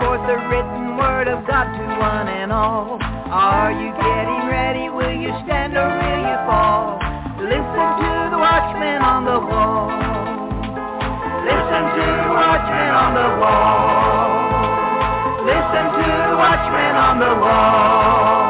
Forth the written word of God to one and all. Are you getting ready? Will you stand or will you fall? Listen to the watchman on the wall. Listen to the watchman on the wall. Listen to the watchman on the wall.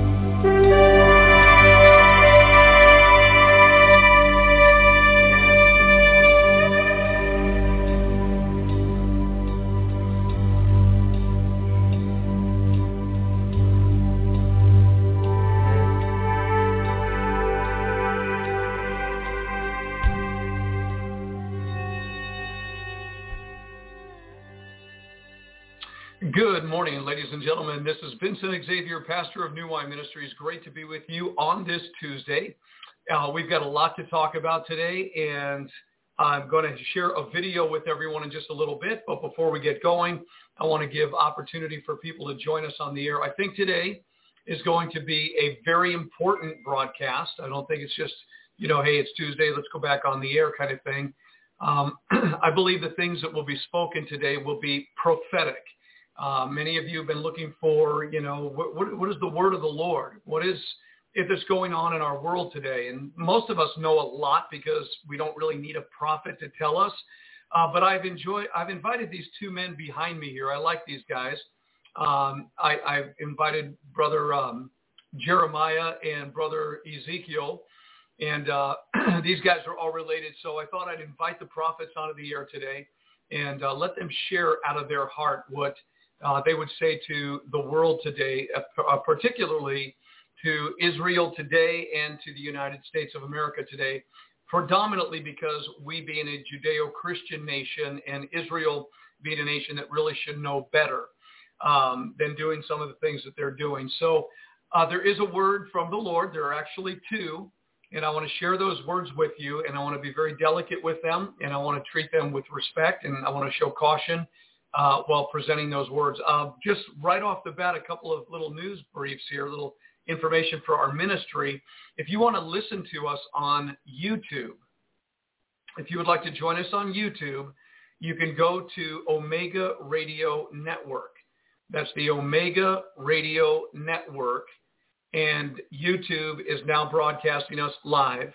Vincent Xavier, pastor of New Wine Ministries. Great to be with you on this Tuesday. Uh, we've got a lot to talk about today, and I'm going to share a video with everyone in just a little bit. But before we get going, I want to give opportunity for people to join us on the air. I think today is going to be a very important broadcast. I don't think it's just, you know, hey, it's Tuesday, let's go back on the air kind of thing. Um, I believe the things that will be spoken today will be prophetic. Uh, many of you have been looking for, you know, what, what, what is the word of the Lord? What is it that's going on in our world today? And most of us know a lot because we don't really need a prophet to tell us. Uh, but I've enjoyed, I've invited these two men behind me here. I like these guys. Um, I, I've invited brother um, Jeremiah and brother Ezekiel. And uh, these guys are all related. So I thought I'd invite the prophets onto the air today and uh, let them share out of their heart what uh, they would say to the world today, uh, particularly to Israel today and to the United States of America today, predominantly because we being a Judeo-Christian nation and Israel being a nation that really should know better um, than doing some of the things that they're doing. So uh, there is a word from the Lord. There are actually two. And I want to share those words with you, and I want to be very delicate with them, and I want to treat them with respect, and I want to show caution uh, while presenting those words. Uh, just right off the bat, a couple of little news briefs here, little information for our ministry. If you want to listen to us on YouTube, if you would like to join us on YouTube, you can go to Omega Radio Network. That's the Omega Radio Network, and YouTube is now broadcasting us live.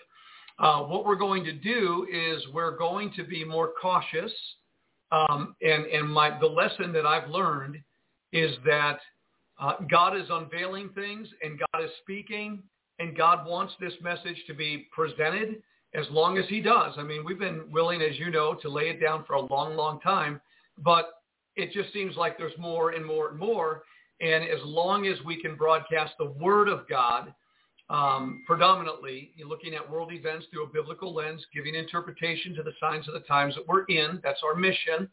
Uh, what we're going to do is we're going to be more cautious um, and and my the lesson that I've learned is that uh, God is unveiling things and God is speaking and God wants this message to be presented as long as he does. I mean, we've been willing, as you know, to lay it down for a long, long time, but it just seems like there's more and more and more. And as long as we can broadcast the word of God um, predominantly looking at world events through a biblical lens, giving interpretation to the signs of the times that we're in. That's our mission.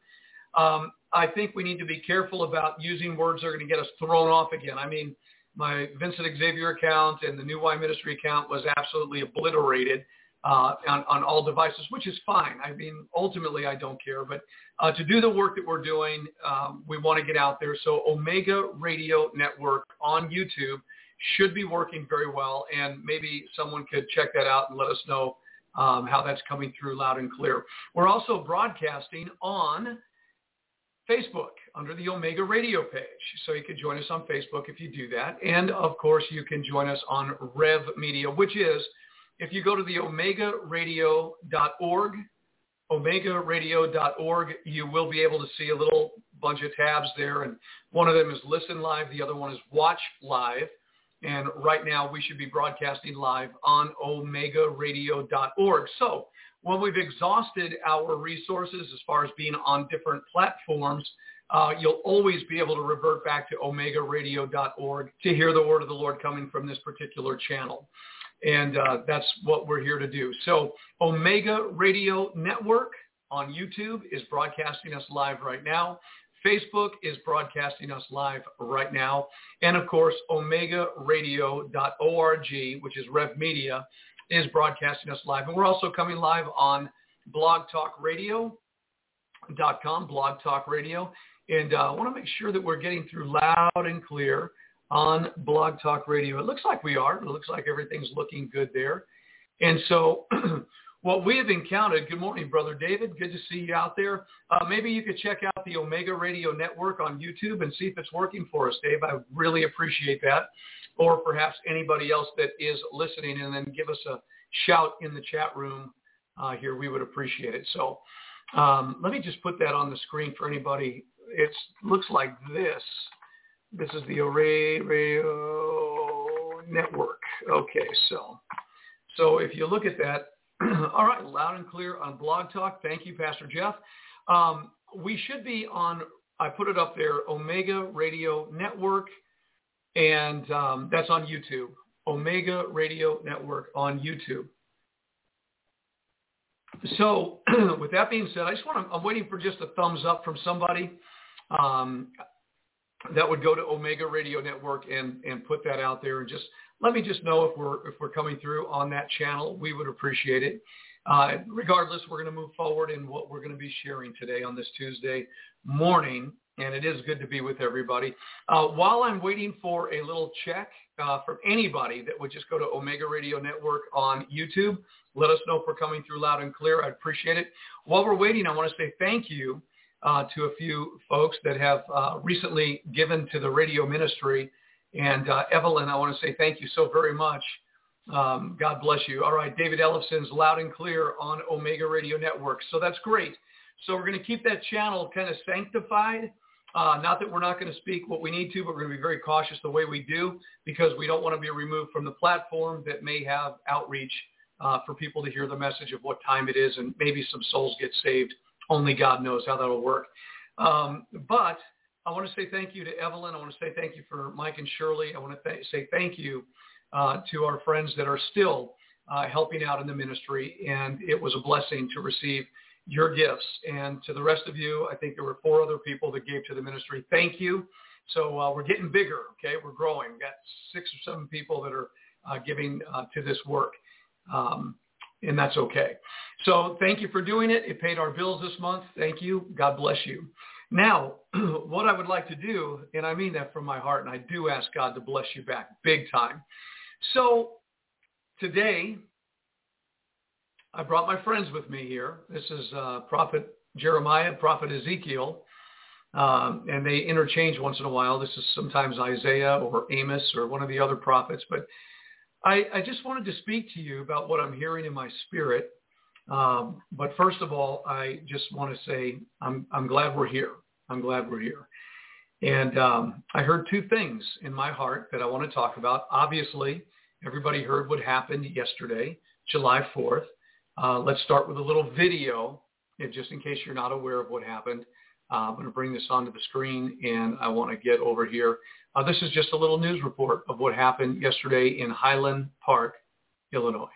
Um, I think we need to be careful about using words that are going to get us thrown off again. I mean, my Vincent Xavier account and the New Wine Ministry account was absolutely obliterated uh, on, on all devices, which is fine. I mean, ultimately, I don't care. But uh, to do the work that we're doing, um, we want to get out there. So Omega Radio Network on YouTube should be working very well, and maybe someone could check that out and let us know um, how that's coming through loud and clear. We're also broadcasting on Facebook under the Omega Radio page. So you can join us on Facebook if you do that. And of course, you can join us on Rev Media, which is if you go to the omegaradio.org, omegaradio.org, you will be able to see a little bunch of tabs there. And one of them is Listen Live. The other one is Watch Live. And right now we should be broadcasting live on omegaradio.org. So when we've exhausted our resources as far as being on different platforms, uh, you'll always be able to revert back to omegaradio.org to hear the word of the Lord coming from this particular channel. And uh, that's what we're here to do. So Omega Radio Network on YouTube is broadcasting us live right now. Facebook is broadcasting us live right now. And of course, omegaradio.org, which is Rev Media, is broadcasting us live. And we're also coming live on blogtalkradio.com, Blog Talk Radio. And uh, I want to make sure that we're getting through loud and clear on Blog Talk Radio. It looks like we are. It looks like everything's looking good there. And so what we have encountered, good morning, Brother David. Good to see you out there. Uh, maybe you could check out the Omega Radio Network on YouTube and see if it's working for us, Dave. I really appreciate that. Or perhaps anybody else that is listening and then give us a shout in the chat room uh, here. We would appreciate it. So um, let me just put that on the screen for anybody. It looks like this. This is the Array Radio Network. Okay, so so if you look at that, All right, loud and clear on Blog Talk. Thank you, Pastor Jeff. Um, we should be on, I put it up there, Omega Radio Network, and um, that's on YouTube. Omega Radio Network on YouTube. So with that being said, I just want to, I'm waiting for just a thumbs up from somebody um, that would go to Omega Radio Network and, and put that out there and just let me just know if we're if we're coming through on that channel. We would appreciate it. Uh, regardless, we're going to move forward in what we're going to be sharing today on this Tuesday morning, and it is good to be with everybody. Uh, while I'm waiting for a little check uh, from anybody that would just go to Omega Radio Network on YouTube, let us know if we're coming through loud and clear. I'd appreciate it. While we're waiting, I want to say thank you uh, to a few folks that have uh, recently given to the radio ministry and uh, Evelyn, I want to say thank you so very much. Um, God bless you. All right, David Ellison's loud and clear on Omega Radio Network. So that's great. So we're going to keep that channel kind of sanctified. Uh, not that we're not going to speak what we need to, but we're going to be very cautious the way we do because we don't want to be removed from the platform that may have outreach uh, for people to hear the message of what time it is and maybe some souls get saved. Only God knows how that'll work. Um, but I want to say thank you to Evelyn. I want to say thank you for Mike and Shirley. I want to th- say thank you uh, to our friends that are still uh, helping out in the ministry. And it was a blessing to receive your gifts. And to the rest of you, I think there were four other people that gave to the ministry. Thank you. So uh, we're getting bigger, okay? We're growing. We've got six or seven people that are uh, giving uh, to this work. Um, and that's okay. So thank you for doing it. It paid our bills this month. Thank you. God bless you. Now, what I would like to do, and I mean that from my heart, and I do ask God to bless you back big time. So today, I brought my friends with me here. This is uh, Prophet Jeremiah, Prophet Ezekiel, um, and they interchange once in a while. This is sometimes Isaiah or Amos or one of the other prophets. But I, I just wanted to speak to you about what I'm hearing in my spirit. Um, but first of all, I just want to say I'm, I'm glad we're here. I'm glad we're here. And um, I heard two things in my heart that I want to talk about. Obviously, everybody heard what happened yesterday, July 4th. Uh, let's start with a little video, just in case you're not aware of what happened. I'm going to bring this onto the screen, and I want to get over here. Uh, this is just a little news report of what happened yesterday in Highland Park, Illinois.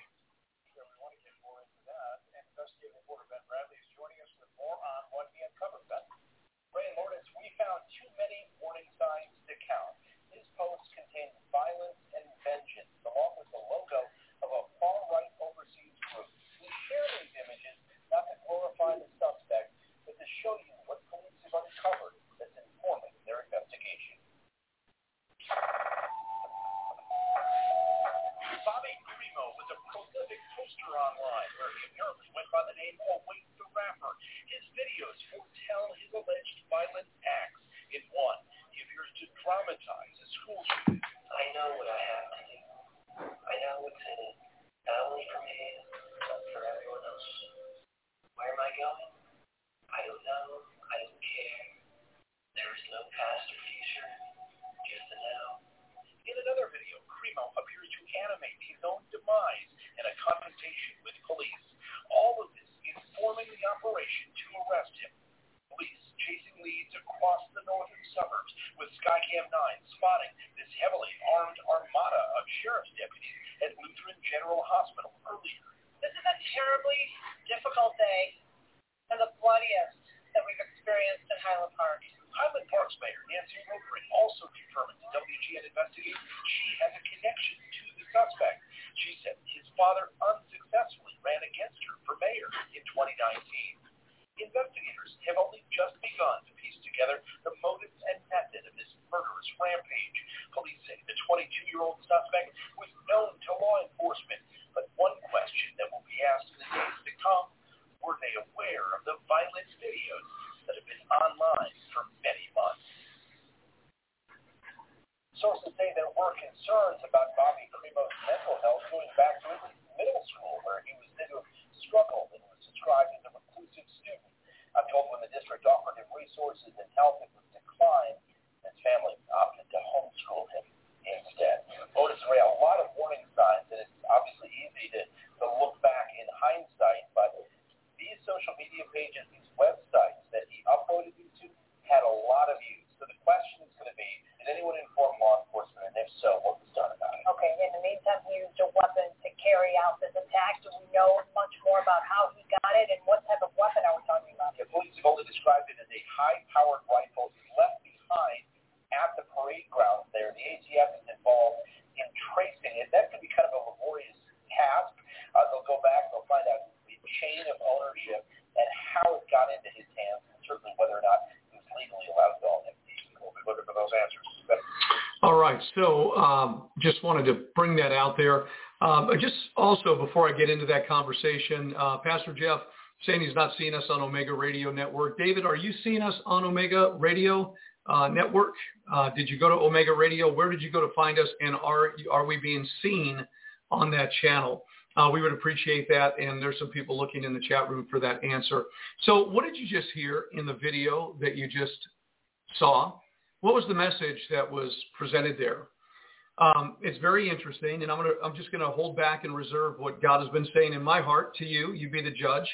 Just wanted to bring that out there. Um, just also before I get into that conversation, uh, Pastor Jeff saying he's not seeing us on Omega Radio Network. David, are you seeing us on Omega Radio uh, Network? Uh, did you go to Omega Radio? Where did you go to find us? And are are we being seen on that channel? Uh, we would appreciate that, and there's some people looking in the chat room for that answer. So what did you just hear in the video that you just saw? what was the message that was presented there? Um, it's very interesting, and I'm gonna I'm just gonna hold back and reserve what God has been saying in my heart to you. You be the judge.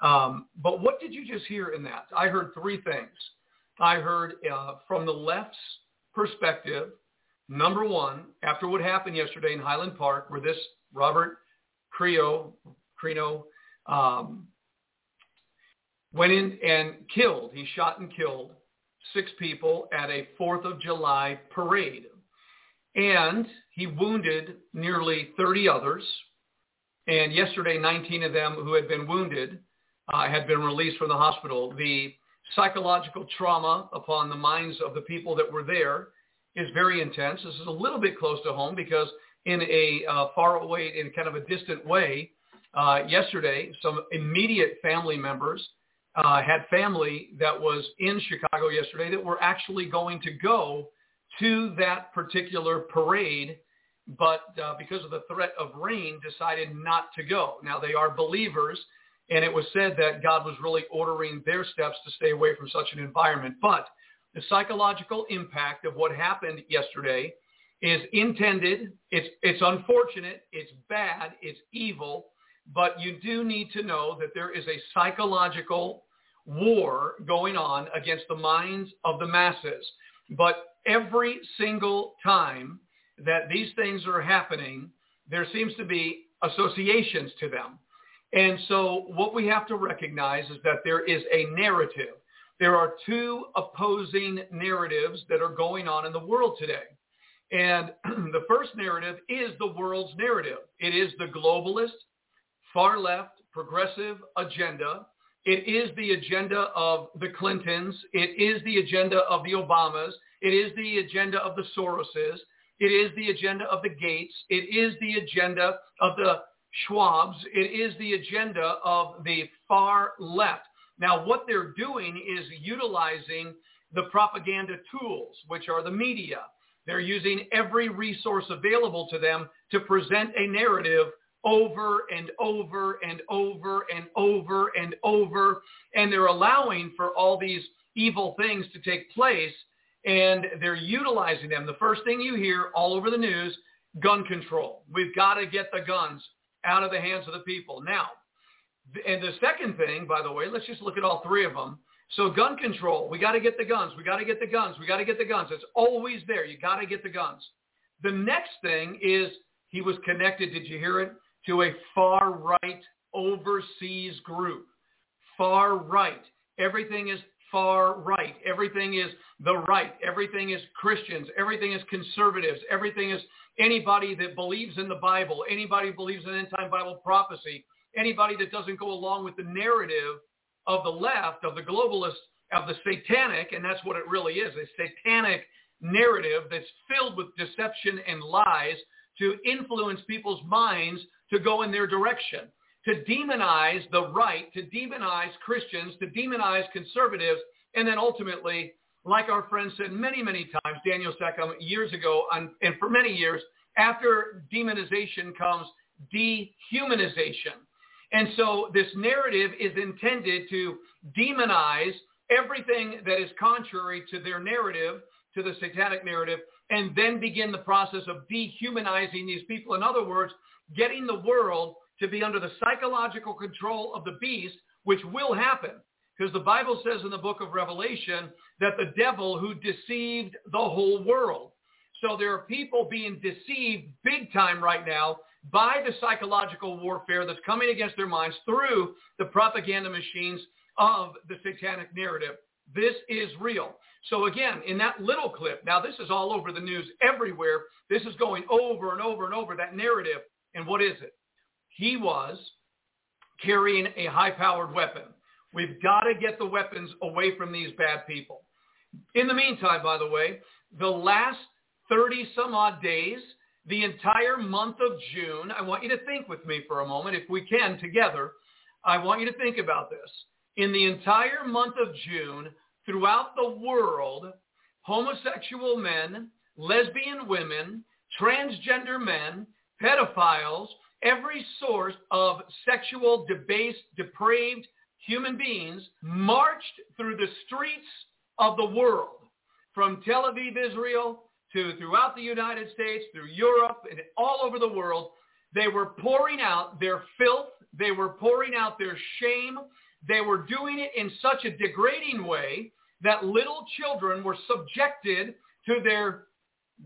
Um, but what did you just hear in that? I heard three things. I heard uh, from the left's perspective, number one, after what happened yesterday in Highland Park, where this Robert Creo, Crimo um, went in and killed. He shot and killed six people at a 4th of July parade. And he wounded nearly 30 others. And yesterday, 19 of them who had been wounded uh, had been released from the hospital. The psychological trauma upon the minds of the people that were there is very intense. This is a little bit close to home because in a uh, far away, in kind of a distant way, uh, yesterday, some immediate family members uh, had family that was in Chicago yesterday that were actually going to go to that particular parade, but uh, because of the threat of rain, decided not to go. Now they are believers, and it was said that God was really ordering their steps to stay away from such an environment. But the psychological impact of what happened yesterday is intended. It's it's unfortunate. It's bad. It's evil. But you do need to know that there is a psychological war going on against the minds of the masses. But every single time that these things are happening, there seems to be associations to them. And so what we have to recognize is that there is a narrative. There are two opposing narratives that are going on in the world today. And the first narrative is the world's narrative. It is the globalist, far left, progressive agenda. It is the agenda of the Clintons. It is the agenda of the Obamas. It is the agenda of the Soroses. It is the agenda of the Gates. It is the agenda of the Schwabs. It is the agenda of the far left. Now, what they're doing is utilizing the propaganda tools, which are the media. They're using every resource available to them to present a narrative over and over and over and over and over. And they're allowing for all these evil things to take place and they're utilizing them. The first thing you hear all over the news, gun control. We've got to get the guns out of the hands of the people. Now, and the second thing, by the way, let's just look at all three of them. So gun control, we got to get the guns. We got to get the guns. We got to get the guns. It's always there. You got to get the guns. The next thing is he was connected, did you hear it, to a far right overseas group. Far right. Everything is far right. Everything is the right. Everything is Christians. Everything is conservatives. Everything is anybody that believes in the Bible, anybody who believes in end-time Bible prophecy, anybody that doesn't go along with the narrative of the left, of the globalists, of the satanic, and that's what it really is, a satanic narrative that's filled with deception and lies to influence people's minds to go in their direction, to demonize the right, to demonize Christians, to demonize conservatives, and then ultimately like our friend said many, many times, Daniel Seckham, years ago, and for many years, after demonization comes dehumanization. And so this narrative is intended to demonize everything that is contrary to their narrative, to the satanic narrative, and then begin the process of dehumanizing these people. In other words, getting the world to be under the psychological control of the beast, which will happen. Because the Bible says in the book of Revelation that the devil who deceived the whole world. So there are people being deceived big time right now by the psychological warfare that's coming against their minds through the propaganda machines of the satanic narrative. This is real. So again, in that little clip, now this is all over the news everywhere. This is going over and over and over, that narrative. And what is it? He was carrying a high-powered weapon. We've got to get the weapons away from these bad people. In the meantime, by the way, the last 30 some odd days, the entire month of June, I want you to think with me for a moment, if we can together, I want you to think about this. In the entire month of June, throughout the world, homosexual men, lesbian women, transgender men, pedophiles, every source of sexual, debased, depraved, human beings marched through the streets of the world, from Tel Aviv, Israel, to throughout the United States, through Europe, and all over the world. They were pouring out their filth. They were pouring out their shame. They were doing it in such a degrading way that little children were subjected to their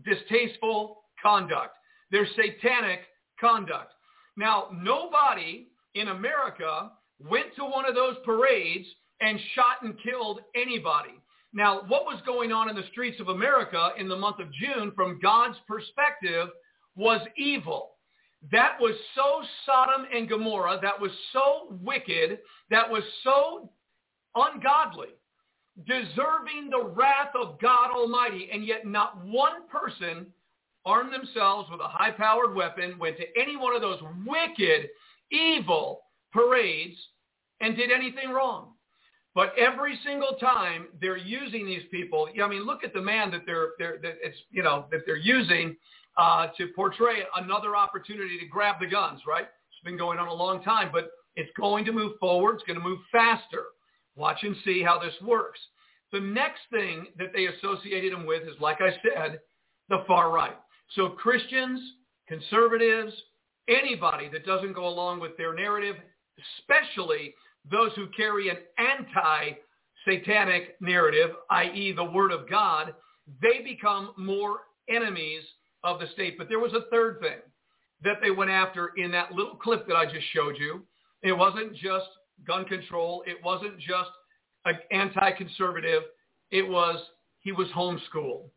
distasteful conduct, their satanic conduct. Now, nobody in America went to one of those parades and shot and killed anybody. Now, what was going on in the streets of America in the month of June from God's perspective was evil. That was so Sodom and Gomorrah, that was so wicked, that was so ungodly, deserving the wrath of God Almighty, and yet not one person armed themselves with a high-powered weapon, went to any one of those wicked, evil parades and did anything wrong. But every single time they're using these people, I mean, look at the man that they're, they're that it's, you know, that they're using uh, to portray another opportunity to grab the guns, right? It's been going on a long time, but it's going to move forward. It's going to move faster. Watch and see how this works. The next thing that they associated him with is, like I said, the far right. So Christians, conservatives, anybody that doesn't go along with their narrative, especially those who carry an anti-satanic narrative, i.e. the word of God, they become more enemies of the state. But there was a third thing that they went after in that little clip that I just showed you. It wasn't just gun control. It wasn't just anti-conservative. It was he was homeschooled.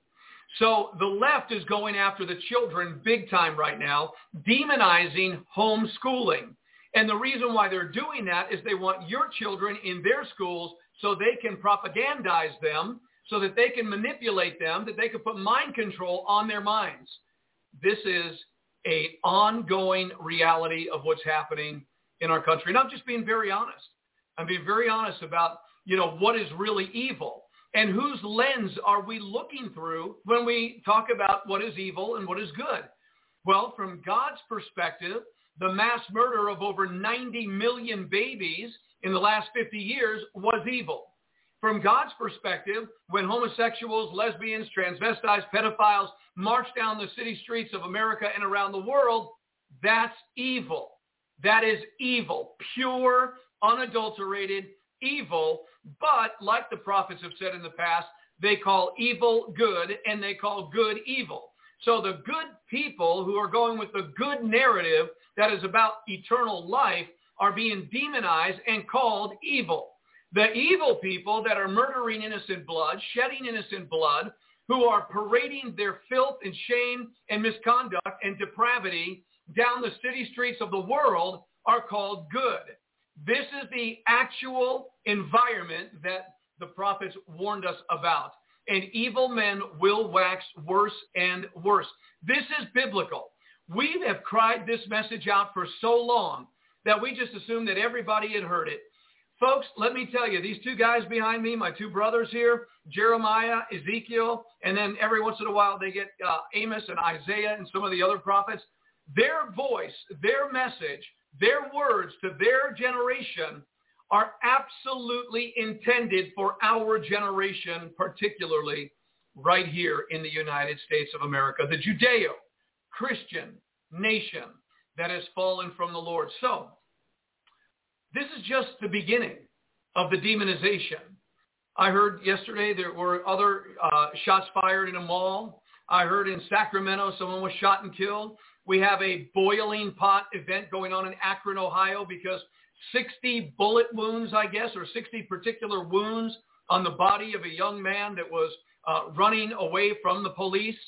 So the left is going after the children big time right now, demonizing homeschooling. And the reason why they're doing that is they want your children in their schools so they can propagandize them, so that they can manipulate them, that they can put mind control on their minds. This is a ongoing reality of what's happening in our country. And I'm just being very honest. I'm being very honest about, you know, what is really evil. And whose lens are we looking through when we talk about what is evil and what is good? Well, from God's perspective, the mass murder of over 90 million babies in the last 50 years was evil. From God's perspective, when homosexuals, lesbians, transvestites, pedophiles march down the city streets of America and around the world, that's evil. That is evil, pure, unadulterated evil. But like the prophets have said in the past, they call evil good and they call good evil. So the good people who are going with the good narrative that is about eternal life are being demonized and called evil. The evil people that are murdering innocent blood, shedding innocent blood, who are parading their filth and shame and misconduct and depravity down the city streets of the world are called good. This is the actual environment that the prophets warned us about. And evil men will wax worse and worse. This is biblical. We have cried this message out for so long that we just assumed that everybody had heard it. Folks, let me tell you, these two guys behind me, my two brothers here, Jeremiah, Ezekiel, and then every once in a while they get uh, Amos and Isaiah and some of the other prophets. Their voice, their message their words to their generation are absolutely intended for our generation, particularly right here in the United States of America, the Judeo-Christian nation that has fallen from the Lord. So this is just the beginning of the demonization. I heard yesterday there were other uh, shots fired in a mall. I heard in Sacramento someone was shot and killed. We have a boiling pot event going on in Akron, Ohio, because 60 bullet wounds, I guess, or 60 particular wounds on the body of a young man that was uh, running away from the police.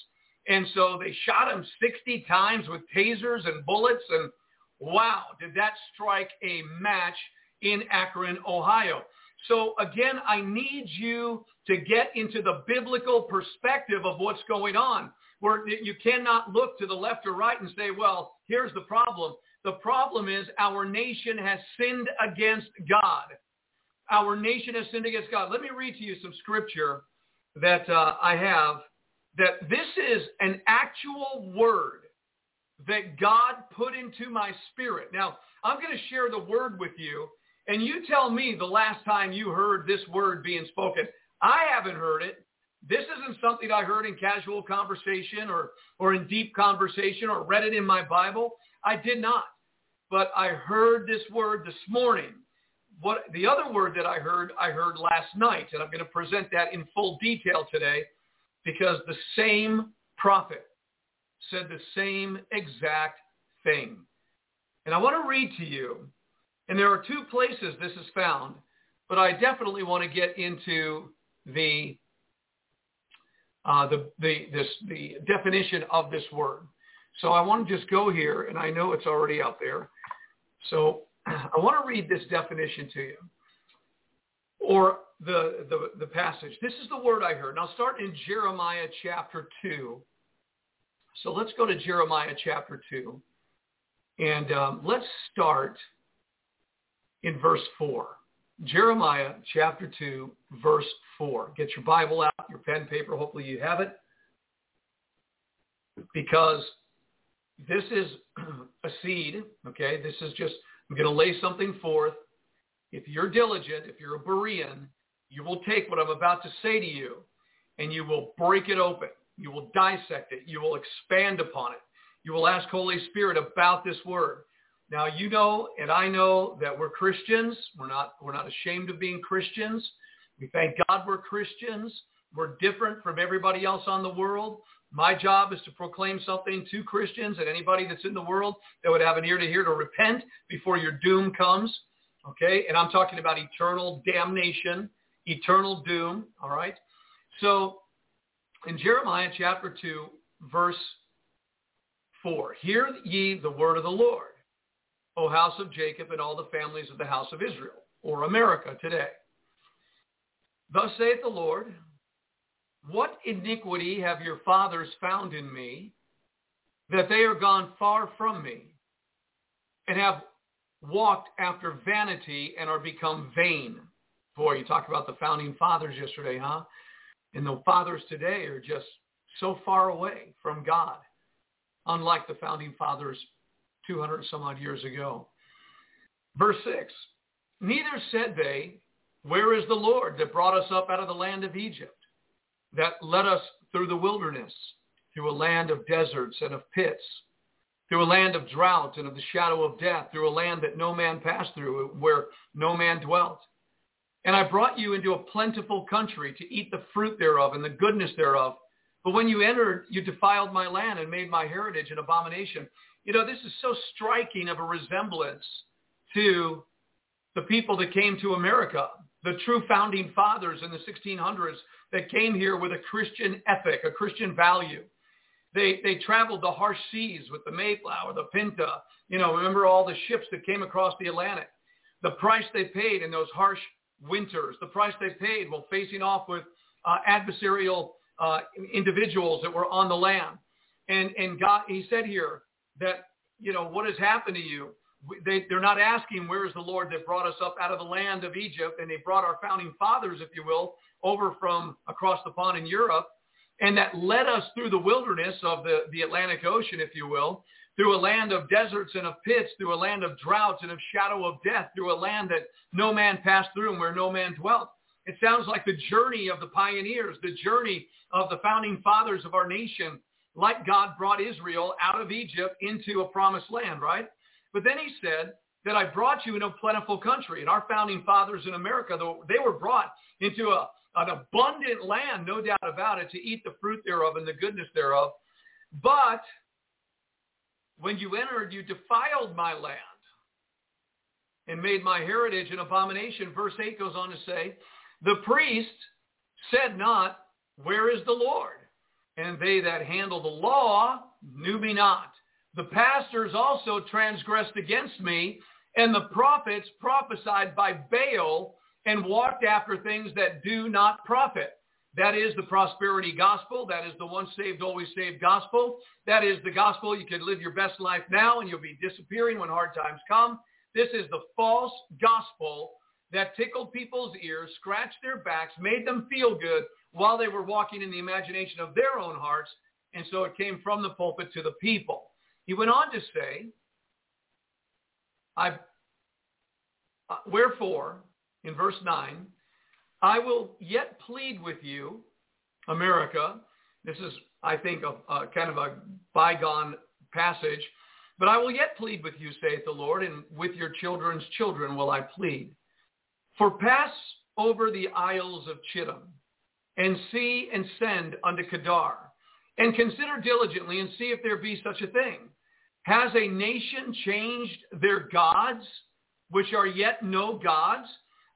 And so they shot him 60 times with tasers and bullets. And wow, did that strike a match in Akron, Ohio. So again, I need you to get into the biblical perspective of what's going on where you cannot look to the left or right and say, well, here's the problem. The problem is our nation has sinned against God. Our nation has sinned against God. Let me read to you some scripture that uh, I have that this is an actual word that God put into my spirit. Now, I'm going to share the word with you, and you tell me the last time you heard this word being spoken. I haven't heard it. This isn't something I heard in casual conversation or, or in deep conversation or read it in my Bible. I did not. But I heard this word this morning. What the other word that I heard, I heard last night, and I'm going to present that in full detail today because the same prophet said the same exact thing. And I want to read to you, and there are two places this is found, but I definitely want to get into the uh, the, the, this, the definition of this word. So I want to just go here, and I know it's already out there. So I want to read this definition to you, or the, the, the passage. This is the word I heard. I'll start in Jeremiah chapter 2. So let's go to Jeremiah chapter 2. And um, let's start in verse 4. Jeremiah chapter 2, verse 4. Get your Bible out, your pen, paper. Hopefully you have it. Because this is a seed, okay? This is just, I'm going to lay something forth. If you're diligent, if you're a Berean, you will take what I'm about to say to you and you will break it open. You will dissect it. You will expand upon it. You will ask Holy Spirit about this word. Now you know and I know that we're Christians. We're not we're not ashamed of being Christians. We thank God we're Christians. We're different from everybody else on the world. My job is to proclaim something to Christians and anybody that's in the world that would have an ear to hear to repent before your doom comes. Okay? And I'm talking about eternal damnation, eternal doom. All right? So in Jeremiah chapter 2, verse 4, hear ye the word of the Lord, O house of Jacob and all the families of the house of Israel, or America today. Thus saith the Lord, what iniquity have your fathers found in me, that they are gone far from me, and have walked after vanity and are become vain? Boy, you talked about the founding fathers yesterday, huh? And the fathers today are just so far away from God, unlike the founding fathers 200 some odd years ago. Verse 6, Neither said they, Where is the Lord that brought us up out of the land of Egypt? that led us through the wilderness, through a land of deserts and of pits, through a land of drought and of the shadow of death, through a land that no man passed through, where no man dwelt. And I brought you into a plentiful country to eat the fruit thereof and the goodness thereof. But when you entered, you defiled my land and made my heritage an abomination. You know, this is so striking of a resemblance to the people that came to America, the true founding fathers in the 1600s that came here with a Christian ethic, a Christian value. They, they traveled the harsh seas with the Mayflower, the Pinta. You know, remember all the ships that came across the Atlantic. The price they paid in those harsh winters, the price they paid while facing off with uh, adversarial uh, individuals that were on the land. And, and God, he said here that, you know, what has happened to you? They, they're not asking where is the Lord that brought us up out of the land of Egypt, and they brought our founding fathers, if you will, over from across the pond in Europe, and that led us through the wilderness of the, the Atlantic Ocean, if you will, through a land of deserts and of pits, through a land of droughts and of shadow of death, through a land that no man passed through and where no man dwelt. It sounds like the journey of the pioneers, the journey of the founding fathers of our nation, like God brought Israel out of Egypt into a promised land, right? But then he said that I brought you into a plentiful country. And our founding fathers in America, they were brought into a, an abundant land, no doubt about it, to eat the fruit thereof and the goodness thereof. But when you entered, you defiled my land and made my heritage an abomination. Verse 8 goes on to say, the priest said not, where is the Lord? And they that handle the law knew me not. The pastors also transgressed against me, and the prophets prophesied by Baal and walked after things that do not profit. That is the prosperity gospel. That is the once saved, always saved gospel. That is the gospel you can live your best life now and you'll be disappearing when hard times come. This is the false gospel that tickled people's ears, scratched their backs, made them feel good while they were walking in the imagination of their own hearts. And so it came from the pulpit to the people. He went on to say, I, uh, wherefore, in verse 9, I will yet plead with you, America. This is, I think, a, a kind of a bygone passage. But I will yet plead with you, saith the Lord, and with your children's children will I plead. For pass over the isles of Chittim, and see and send unto Kedar, and consider diligently and see if there be such a thing. Has a nation changed their gods, which are yet no gods?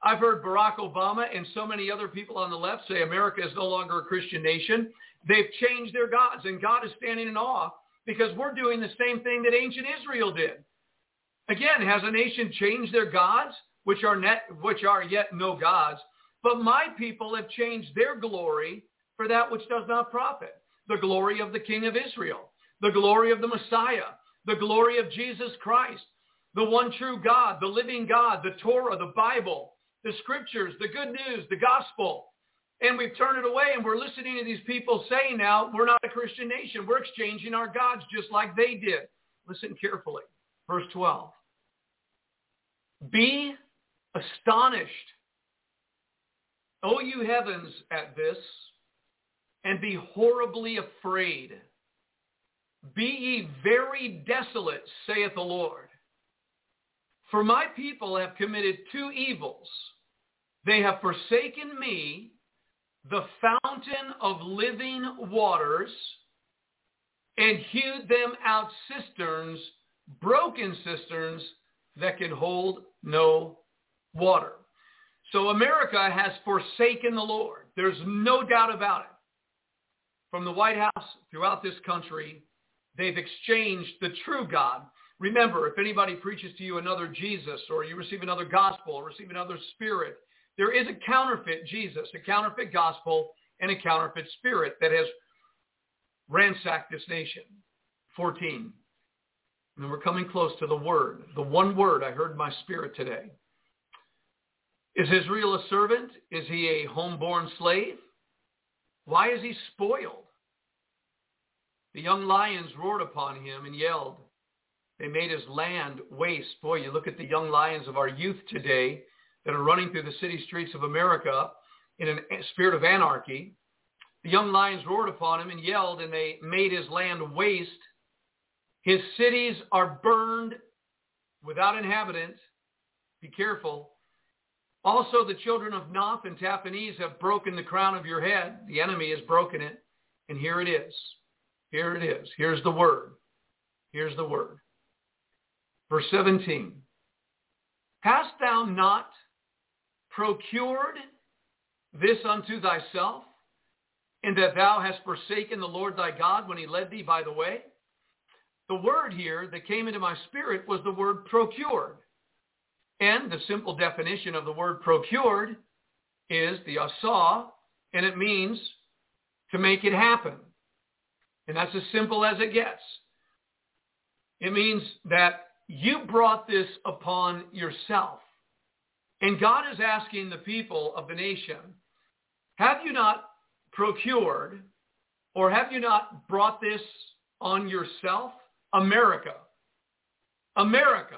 I've heard Barack Obama and so many other people on the left say America is no longer a Christian nation. They've changed their gods, and God is standing in awe because we're doing the same thing that ancient Israel did. Again, has a nation changed their gods, which are, net, which are yet no gods? But my people have changed their glory for that which does not profit. The glory of the King of Israel, the glory of the Messiah, the glory of Jesus Christ, the one true God, the living God, the Torah, the Bible, the scriptures, the good news, the gospel. And we've turned it away and we're listening to these people saying now, we're not a Christian nation. We're exchanging our gods just like they did. Listen carefully. Verse 12. Be astonished, O you heavens, at this, and be horribly afraid. Be ye very desolate, saith the Lord. For my people have committed two evils. They have forsaken me, the fountain of living waters, and hewed them out cisterns, broken cisterns that can hold no water. So America has forsaken the Lord. There's no doubt about it. From the White House throughout this country, they've exchanged the true God. Remember, if anybody preaches to you another Jesus or you receive another gospel or receive another spirit, there is a counterfeit Jesus, a counterfeit gospel, and a counterfeit spirit that has ransacked this nation. 14. And we're coming close to the word, the one word I heard my spirit today. Is Israel a servant? Is he a homeborn slave? Why is he spoiled? The young lions roared upon him and yelled. They made his land waste. Boy, you look at the young lions of our youth today that are running through the city streets of America in a spirit of anarchy. The young lions roared upon him and yelled, and they made his land waste. His cities are burned without inhabitants. Be careful. Also, the children of Noph and Tahpanhes have broken the crown of your head. The enemy has broken it. And here it is. Here it is. Here's the word. Here's the word. Verse 17. Hast thou not procured this unto thyself, in that thou hast forsaken the Lord thy God when he led thee by the way? The word here that came into my spirit was the word procured. And the simple definition of the word procured is the asa, and it means to make it happen. And that's as simple as it gets. It means that you brought this upon yourself. And God is asking the people of the nation, have you not procured or have you not brought this on yourself? America. America.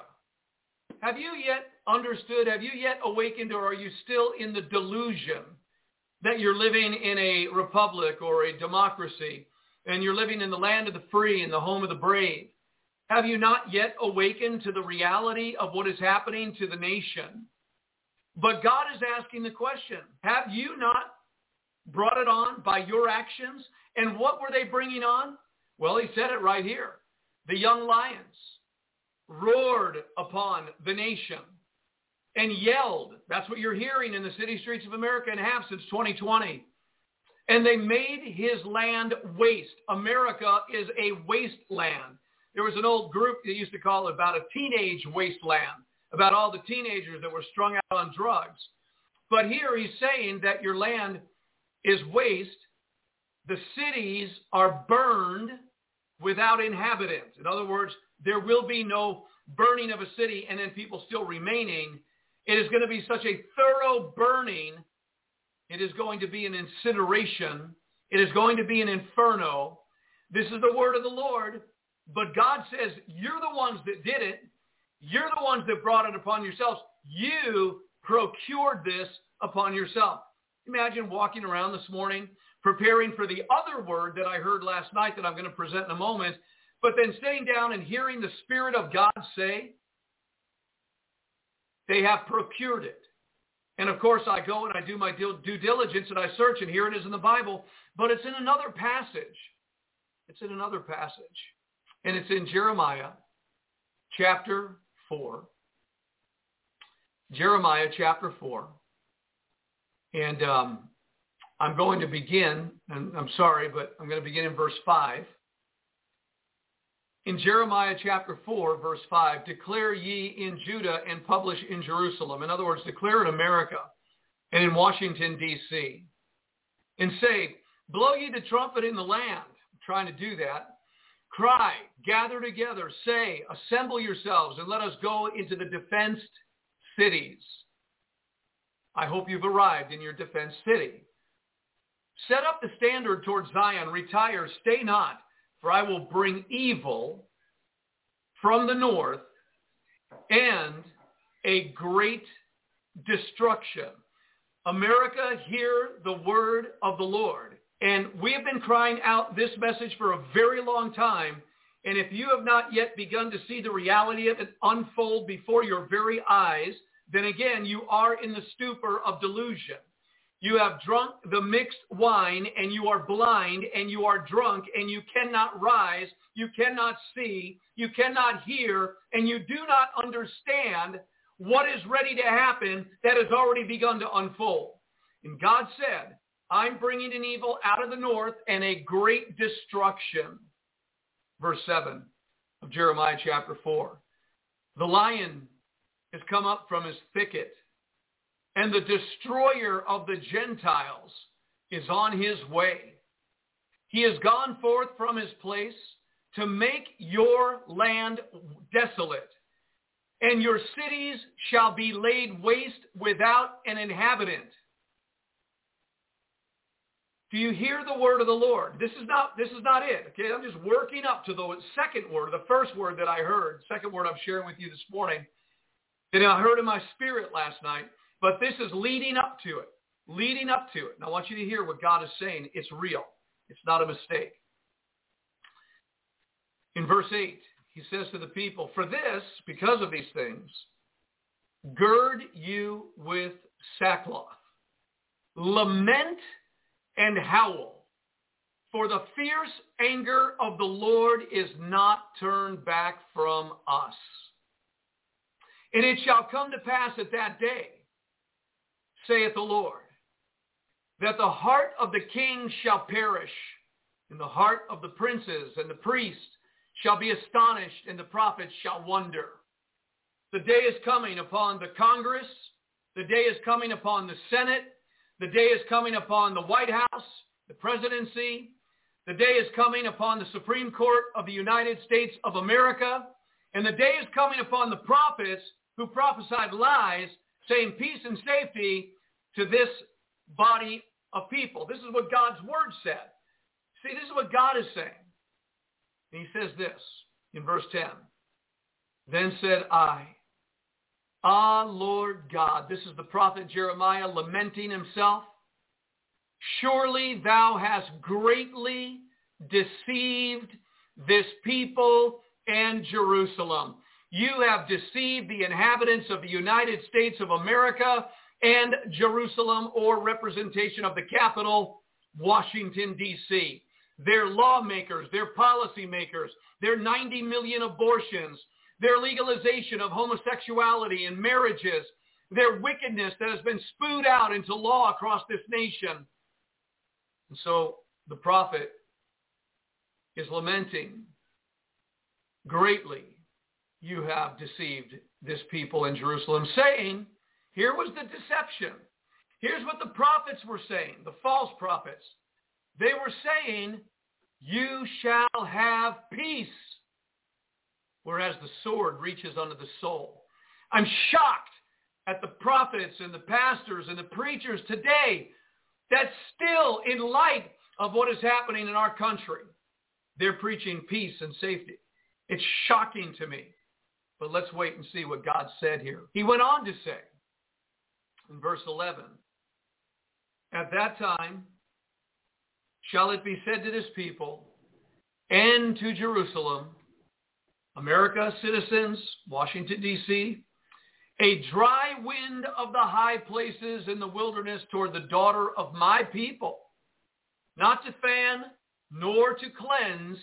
Have you yet understood? Have you yet awakened or are you still in the delusion that you're living in a republic or a democracy and you're living in the land of the free and the home of the brave? Have you not yet awakened to the reality of what is happening to the nation? But God is asking the question, have you not brought it on by your actions? And what were they bringing on? Well, he said it right here. The young lions roared upon the nation and yelled. That's what you're hearing in the city streets of America and have since 2020. And they made his land waste. America is a wasteland. There was an old group that used to call it about a teenage wasteland, about all the teenagers that were strung out on drugs. But here he's saying that your land is waste. The cities are burned without inhabitants. In other words, there will be no burning of a city and then people still remaining. It is going to be such a thorough burning. It is going to be an incineration. It is going to be an inferno. This is the word of the Lord. But God says, you're the ones that did it. You're the ones that brought it upon yourselves. You procured this upon yourself. Imagine walking around this morning preparing for the other word that I heard last night that I'm going to present in a moment, but then sitting down and hearing the Spirit of God say, they have procured it. And of course, I go and I do my due diligence and I search, and here it is in the Bible, but it's in another passage. It's in another passage. And it's in Jeremiah chapter 4. Jeremiah chapter 4. And um, I'm going to begin, and I'm sorry, but I'm going to begin in verse 5. In Jeremiah chapter 4, verse 5, declare ye in Judah and publish in Jerusalem. In other words, declare in America and in Washington, D.C. And say, blow ye the trumpet in the land. I'm trying to do that. Cry, gather together, say, assemble yourselves, and let us go into the defensed cities. I hope you've arrived in your defense city. Set up the standard towards Zion. Retire. Stay not. For I will bring evil from the north and a great destruction. America, hear the word of the Lord. And we have been crying out this message for a very long time. And if you have not yet begun to see the reality of it unfold before your very eyes, then again, you are in the stupor of delusion. You have drunk the mixed wine and you are blind and you are drunk and you cannot rise, you cannot see, you cannot hear, and you do not understand what is ready to happen that has already begun to unfold. And God said, I'm bringing an evil out of the north and a great destruction. Verse 7 of Jeremiah chapter 4. The lion has come up from his thicket and the destroyer of the Gentiles is on his way. He has gone forth from his place to make your land desolate, and your cities shall be laid waste without an inhabitant. Do you hear the word of the Lord? This is not this is not it. Okay, I'm just working up to the second word, the first word that I heard, second word I'm sharing with you this morning, that I heard in my spirit last night. But this is leading up to it, leading up to it. And I want you to hear what God is saying. It's real. It's not a mistake. In verse 8, he says to the people, For this, because of these things, gird you with sackcloth. Lament and howl. For the fierce anger of the Lord is not turned back from us. And it shall come to pass at that day saith the Lord, that the heart of the king shall perish, and the heart of the princes and the priests shall be astonished, and the prophets shall wonder. The day is coming upon the Congress. The day is coming upon the Senate. The day is coming upon the White House, the presidency. The day is coming upon the Supreme Court of the United States of America. And the day is coming upon the prophets who prophesied lies saying peace and safety to this body of people. This is what God's word said. See, this is what God is saying. And he says this in verse 10. Then said I, Ah, Lord God, this is the prophet Jeremiah lamenting himself. Surely thou hast greatly deceived this people and Jerusalem. You have deceived the inhabitants of the United States of America and Jerusalem or representation of the capital, Washington, D.C. Their lawmakers, their policymakers, their 90 million abortions, their legalization of homosexuality and marriages, their wickedness that has been spewed out into law across this nation. And so the prophet is lamenting greatly you have deceived this people in Jerusalem, saying, here was the deception. Here's what the prophets were saying, the false prophets. They were saying, you shall have peace, whereas the sword reaches unto the soul. I'm shocked at the prophets and the pastors and the preachers today that still, in light of what is happening in our country, they're preaching peace and safety. It's shocking to me. But let's wait and see what God said here. He went on to say in verse 11, At that time shall it be said to this people and to Jerusalem, America, citizens, Washington, D.C., a dry wind of the high places in the wilderness toward the daughter of my people, not to fan nor to cleanse,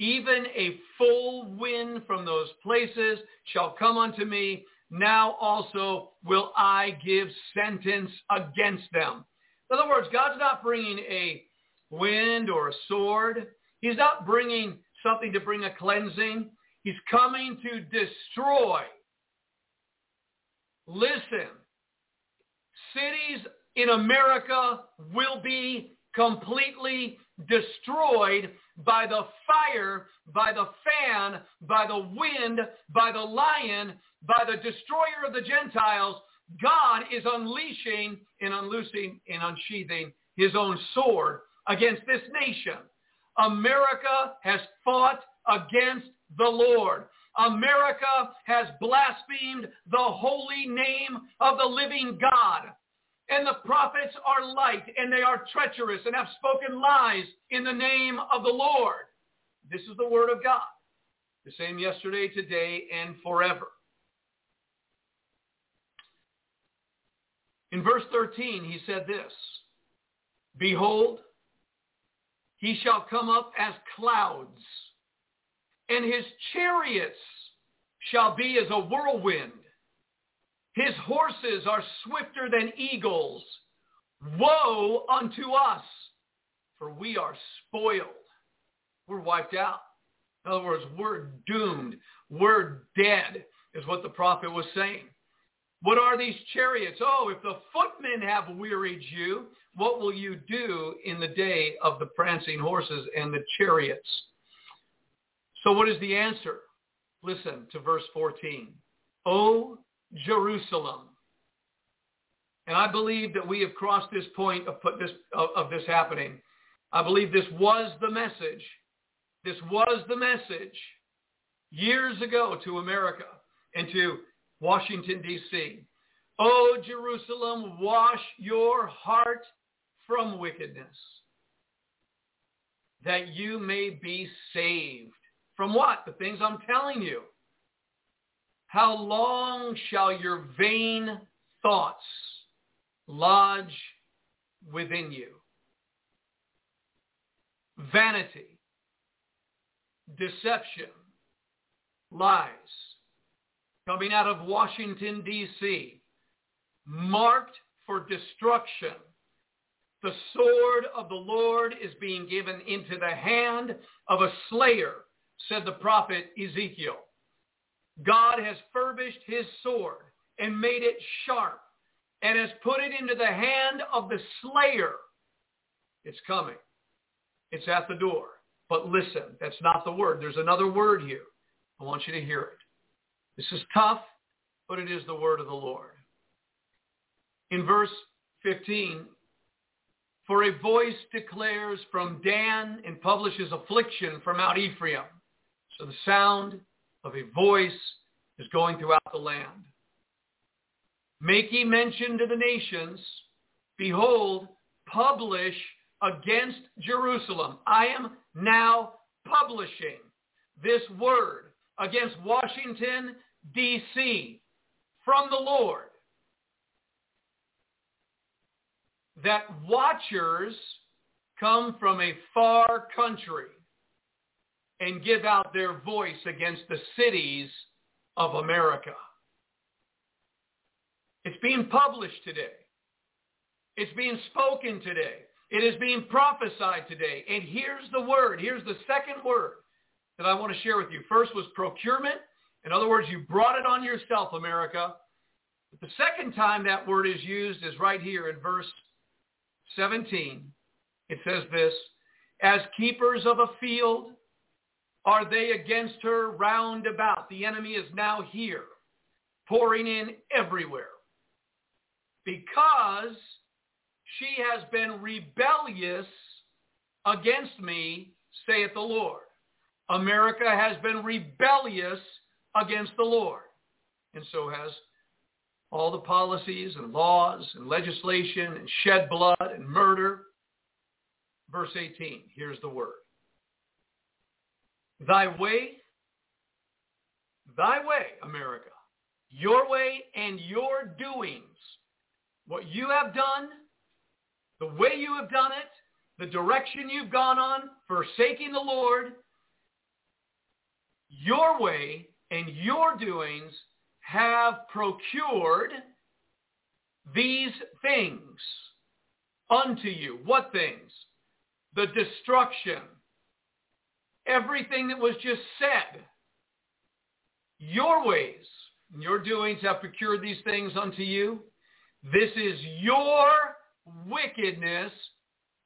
even a full wind from those places shall come unto me. Now also will I give sentence against them. In other words, God's not bringing a wind or a sword. He's not bringing something to bring a cleansing. He's coming to destroy. Listen, cities in America will be completely destroyed by the fire, by the fan, by the wind, by the lion, by the destroyer of the Gentiles, God is unleashing and unloosing and unsheathing his own sword against this nation. America has fought against the Lord. America has blasphemed the holy name of the living God. And the prophets are light and they are treacherous and have spoken lies in the name of the Lord. This is the word of God. The same yesterday, today, and forever. In verse 13, he said this, Behold, he shall come up as clouds, and his chariots shall be as a whirlwind. His horses are swifter than eagles. Woe unto us, for we are spoiled. We're wiped out. In other words, we're doomed. We're dead, is what the prophet was saying. What are these chariots? Oh, if the footmen have wearied you, what will you do in the day of the prancing horses and the chariots? So what is the answer? Listen to verse 14. O Jerusalem. And I believe that we have crossed this point of, this, of, this happening. I believe this was the message. This was the message years ago to America and to Washington, D.C. O oh, Jerusalem, wash your heart from wickedness, that you may be saved. From what? The things I'm telling you. How long shall your vain thoughts lodge within you? Vanity, deception, lies coming out of Washington, D.C., marked for destruction. The sword of the Lord is being given into the hand of a slayer, said the prophet Ezekiel. God has furbished his sword and made it sharp and has put it into the hand of the slayer. It's coming. It's at the door. But listen, that's not the word. There's another word here. I want you to hear it. This is tough, but it is the word of the Lord. In verse 15, for a voice declares from Dan and publishes affliction from Mount Ephraim. So the sound of a voice is going throughout the land. Make ye mention to the nations, behold, publish against Jerusalem. I am now publishing this word against Washington D.C. from the Lord that watchers come from a far country and give out their voice against the cities of America. It's being published today. It's being spoken today. It is being prophesied today. And here's the word. Here's the second word that I want to share with you. First was procurement. In other words, you brought it on yourself, America. But the second time that word is used is right here in verse 17. It says this, as keepers of a field are they against her round about. The enemy is now here, pouring in everywhere. Because she has been rebellious against me, saith the Lord. America has been rebellious against the Lord. And so has all the policies and laws and legislation and shed blood and murder. Verse 18, here's the word. Thy way, thy way, America, your way and your doings, what you have done, the way you have done it, the direction you've gone on, forsaking the Lord, your way and your doings have procured these things unto you. What things? The destruction. Everything that was just said. Your ways and your doings have procured these things unto you. This is your wickedness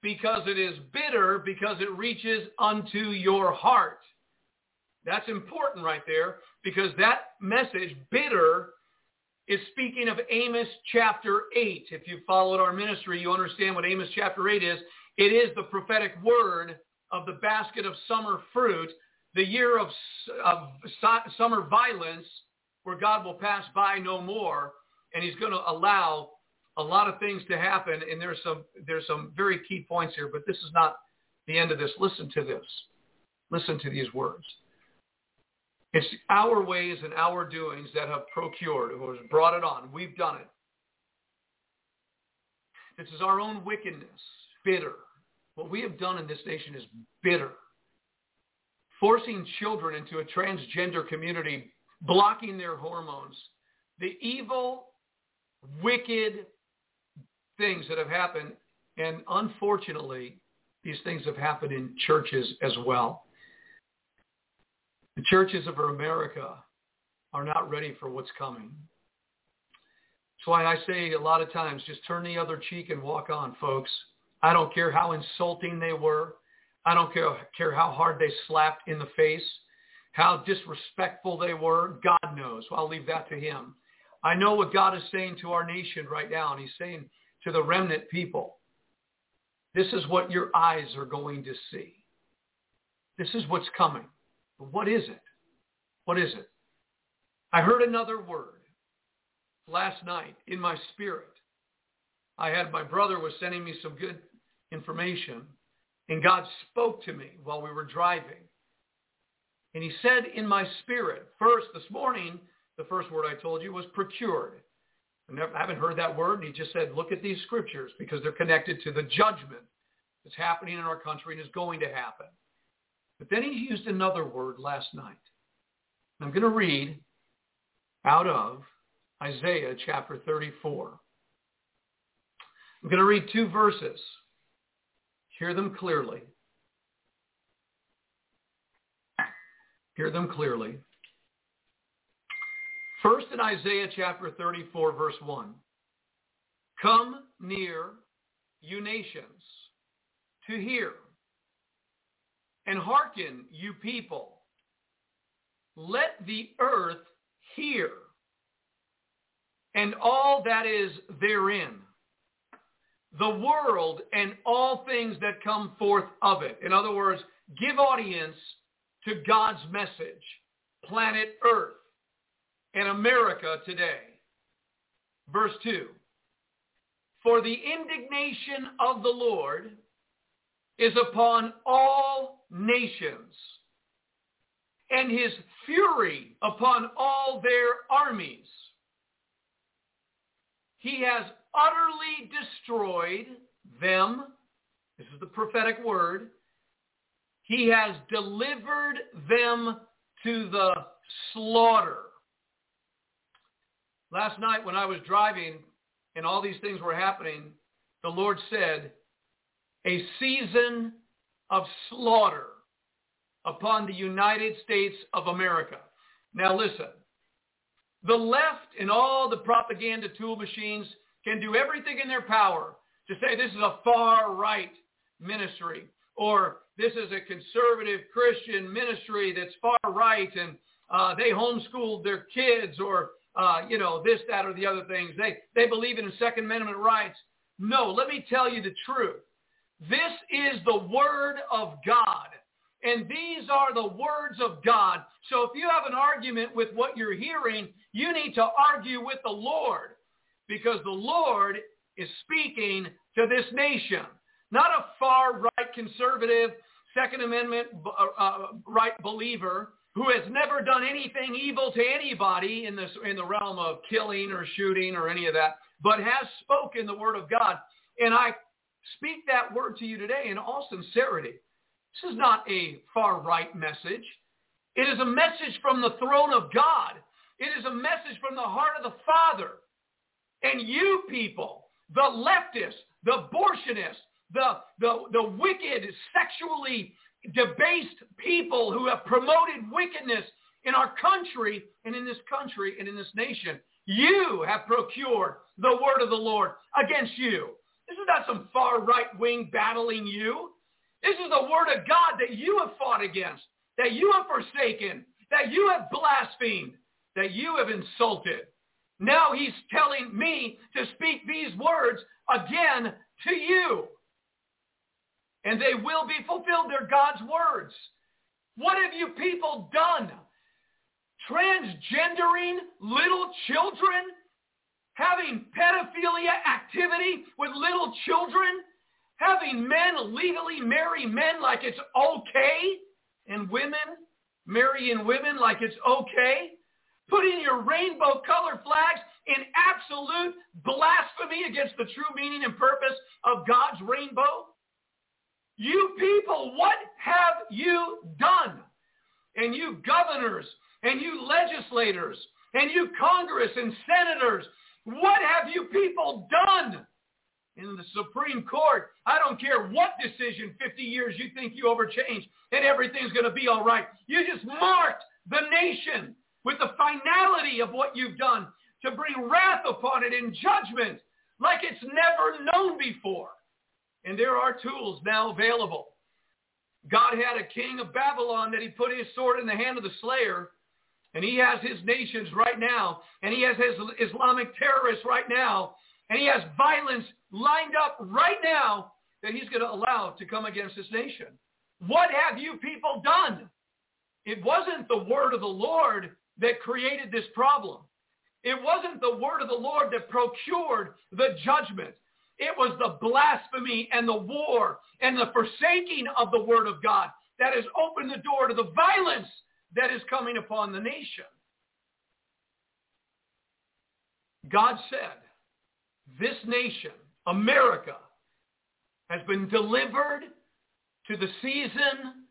because it is bitter, because it reaches unto your heart. That's important right there because that message, bitter, is speaking of Amos chapter 8. If you followed our ministry, you understand what Amos chapter 8 is. It is the prophetic word of the basket of summer fruit, the year of, of summer violence, where God will pass by no more, and he's going to allow a lot of things to happen. And there's some, there's some very key points here, but this is not the end of this. Listen to this. Listen to these words. It's our ways and our doings that have procured, who has brought it on. We've done it. This is our own wickedness, bitter. What we have done in this nation is bitter. Forcing children into a transgender community, blocking their hormones. The evil, wicked things that have happened. And unfortunately, these things have happened in churches as well. The churches of America are not ready for what's coming. That's why I say a lot of times, just turn the other cheek and walk on, folks. I don't care how insulting they were. I don't care, care how hard they slapped in the face, how disrespectful they were. God knows. I'll leave that to him. I know what God is saying to our nation right now, and he's saying to the remnant people, this is what your eyes are going to see. This is what's coming. But what is it? What is it? I heard another word last night in my spirit. I had my brother was sending me some good information and God spoke to me while we were driving. And he said in my spirit, first this morning, the first word I told you was procured. I, never, I haven't heard that word. And he just said, look at these scriptures because they're connected to the judgment that's happening in our country and is going to happen. But then he used another word last night. I'm going to read out of Isaiah chapter 34. I'm going to read two verses. Hear them clearly. Hear them clearly. First in Isaiah chapter 34, verse 1. Come near, you nations, to hear and hearken, you people. Let the earth hear, and all that is therein, the world and all things that come forth of it. In other words, give audience to God's message, planet Earth and America today. Verse 2. For the indignation of the Lord is upon all nations, and his fury upon all their armies. He has utterly destroyed them. This is the prophetic word. He has delivered them to the slaughter. Last night when I was driving and all these things were happening, the Lord said, a season of slaughter upon the United States of America. Now listen, the left and all the propaganda tool machines can do everything in their power to say this is a far right ministry or this is a conservative Christian ministry that's far right and uh, they homeschooled their kids or, uh, you know, this, that, or the other things. They, they believe in Second Amendment rights. No, let me tell you the truth. This is the Word of God. And these are the words of God. So if you have an argument with what you're hearing, you need to argue with the Lord because the Lord is speaking to this nation. Not a far right conservative, Second Amendment uh, uh, right believer who has never done anything evil to anybody in, this, in the realm of killing or shooting or any of that, but has spoken the word of God. And I speak that word to you today in all sincerity. This is not a far right message. It is a message from the throne of God. It is a message from the heart of the Father. And you people, the leftists, the abortionists, the, the, the wicked, sexually debased people who have promoted wickedness in our country and in this country and in this nation, you have procured the word of the Lord against you. This is not some far right wing battling you. This is the word of God that you have fought against, that you have forsaken, that you have blasphemed, that you have insulted. Now he's telling me to speak these words again to you. And they will be fulfilled. They're God's words. What have you people done? Transgendering little children? Having pedophilia activity with little children? Having men legally marry men like it's okay? and women marrying women like it's okay, putting your rainbow color flags in absolute blasphemy against the true meaning and purpose of God's rainbow? You people, what have you done? And you governors and you legislators and you Congress and senators, what have you people done? In the Supreme Court, I don't care what decision 50 years you think you overchanged and everything's going to be all right. You just marked the nation with the finality of what you've done to bring wrath upon it in judgment like it's never known before. And there are tools now available. God had a king of Babylon that he put his sword in the hand of the slayer and he has his nations right now, and he has his Islamic terrorists right now, and he has violence lined up right now that he's going to allow to come against this nation. What have you people done? It wasn't the word of the Lord that created this problem. It wasn't the word of the Lord that procured the judgment. It was the blasphemy and the war and the forsaking of the word of God that has opened the door to the violence that is coming upon the nation. God said, this nation, America, has been delivered to the season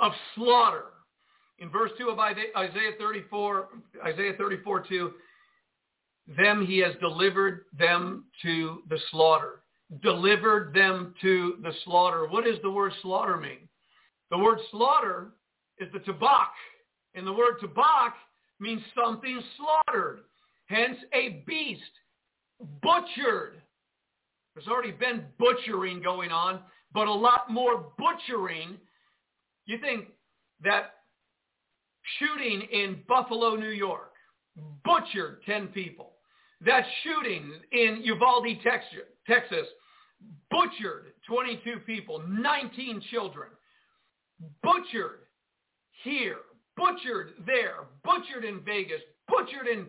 of slaughter. In verse 2 of Isaiah 34, Isaiah 34, 2, them he has delivered them to the slaughter. Delivered them to the slaughter. What does the word slaughter mean? The word slaughter is the tabak and the word tabak means something slaughtered. Hence a beast butchered. There's already been butchering going on, but a lot more butchering. You think that shooting in Buffalo, New York, butchered 10 people. That shooting in Uvalde, Texas, butchered 22 people, 19 children. Butchered here, butchered there, butchered in Vegas, butchered in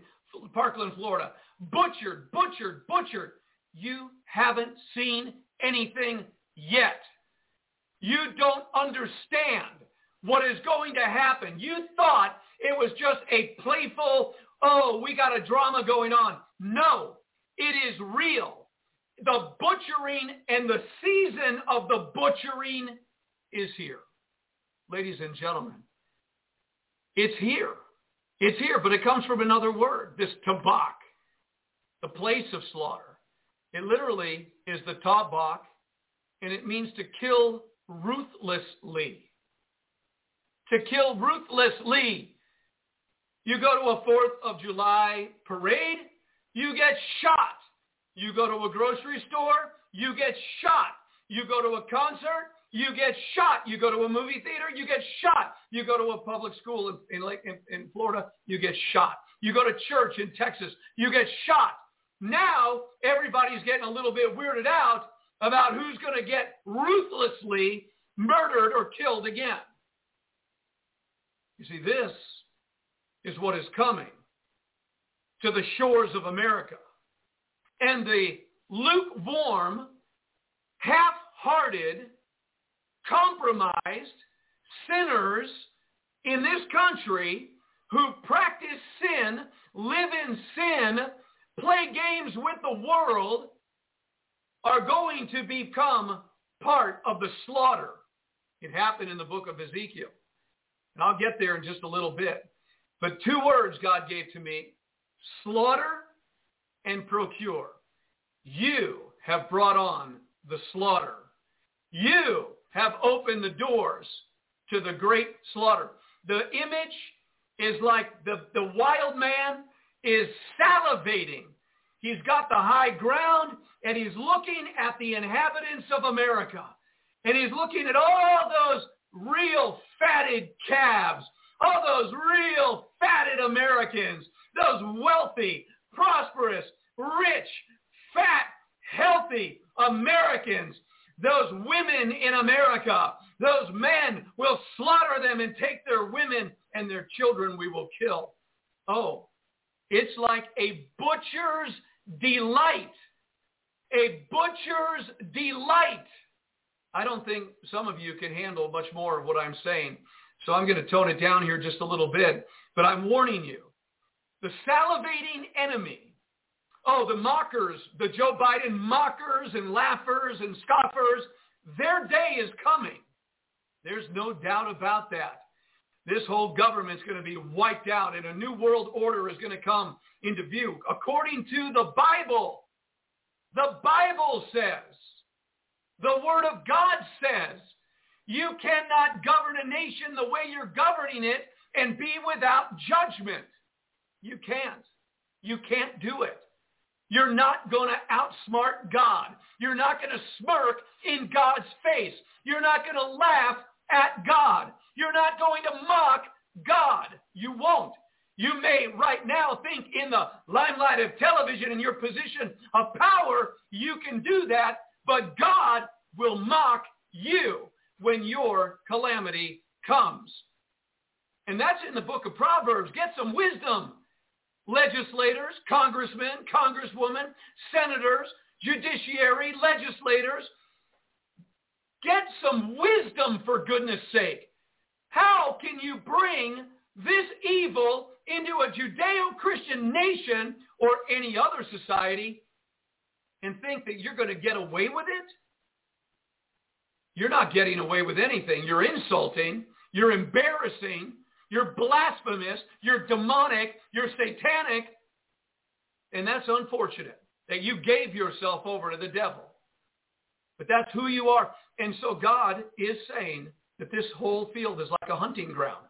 Parkland, Florida, butchered, butchered, butchered. You haven't seen anything yet. You don't understand what is going to happen. You thought it was just a playful, oh, we got a drama going on. No, it is real. The butchering and the season of the butchering is here. Ladies and gentlemen, it's here. It's here, but it comes from another word, this tabak, the place of slaughter. It literally is the tabak, and it means to kill ruthlessly. To kill ruthlessly. You go to a 4th of July parade, you get shot. You go to a grocery store, you get shot. You go to a concert, you get shot. You go to a movie theater, you get shot. You go to a public school in, in, in, in Florida, you get shot. You go to church in Texas, you get shot. Now everybody's getting a little bit weirded out about who's going to get ruthlessly murdered or killed again. You see, this is what is coming to the shores of America. And the lukewarm, half-hearted, compromised sinners in this country who practice sin, live in sin, play games with the world are going to become part of the slaughter. It happened in the book of Ezekiel. And I'll get there in just a little bit. But two words God gave to me, slaughter and procure. You have brought on the slaughter. You have opened the doors to the great slaughter. The image is like the, the wild man is salivating. He's got the high ground and he's looking at the inhabitants of America. And he's looking at all those real fatted calves, all those real fatted Americans, those wealthy, prosperous, rich, fat, healthy Americans those women in America, those men will slaughter them and take their women and their children we will kill. Oh, it's like a butcher's delight. A butcher's delight. I don't think some of you can handle much more of what I'm saying. So I'm going to tone it down here just a little bit. But I'm warning you, the salivating enemy, oh, the mockers, the Joe Biden mockers and laughers and scoffers, their day is coming. There's no doubt about that. This whole government's going to be wiped out and a new world order is going to come into view. According to the Bible, the Bible says, the Word of God says, you cannot govern a nation the way you're governing it and be without judgment. You can't. You can't do it. You're not going to outsmart God. You're not going to smirk in God's face. You're not going to laugh at God. You're not going to mock God. You won't. You may right now think in the limelight of television in your position of power, you can do that, but God will mock you when your calamity comes. And that's in the book of Proverbs. Get some wisdom. Legislators, congressmen, congresswomen, senators, judiciary, legislators, get some wisdom for goodness sake. How can you bring this evil into a Judeo-Christian nation or any other society and think that you're going to get away with it? You're not getting away with anything. You're insulting. You're embarrassing. You're blasphemous. You're demonic. You're satanic. And that's unfortunate that you gave yourself over to the devil. But that's who you are. And so God is saying that this whole field is like a hunting ground.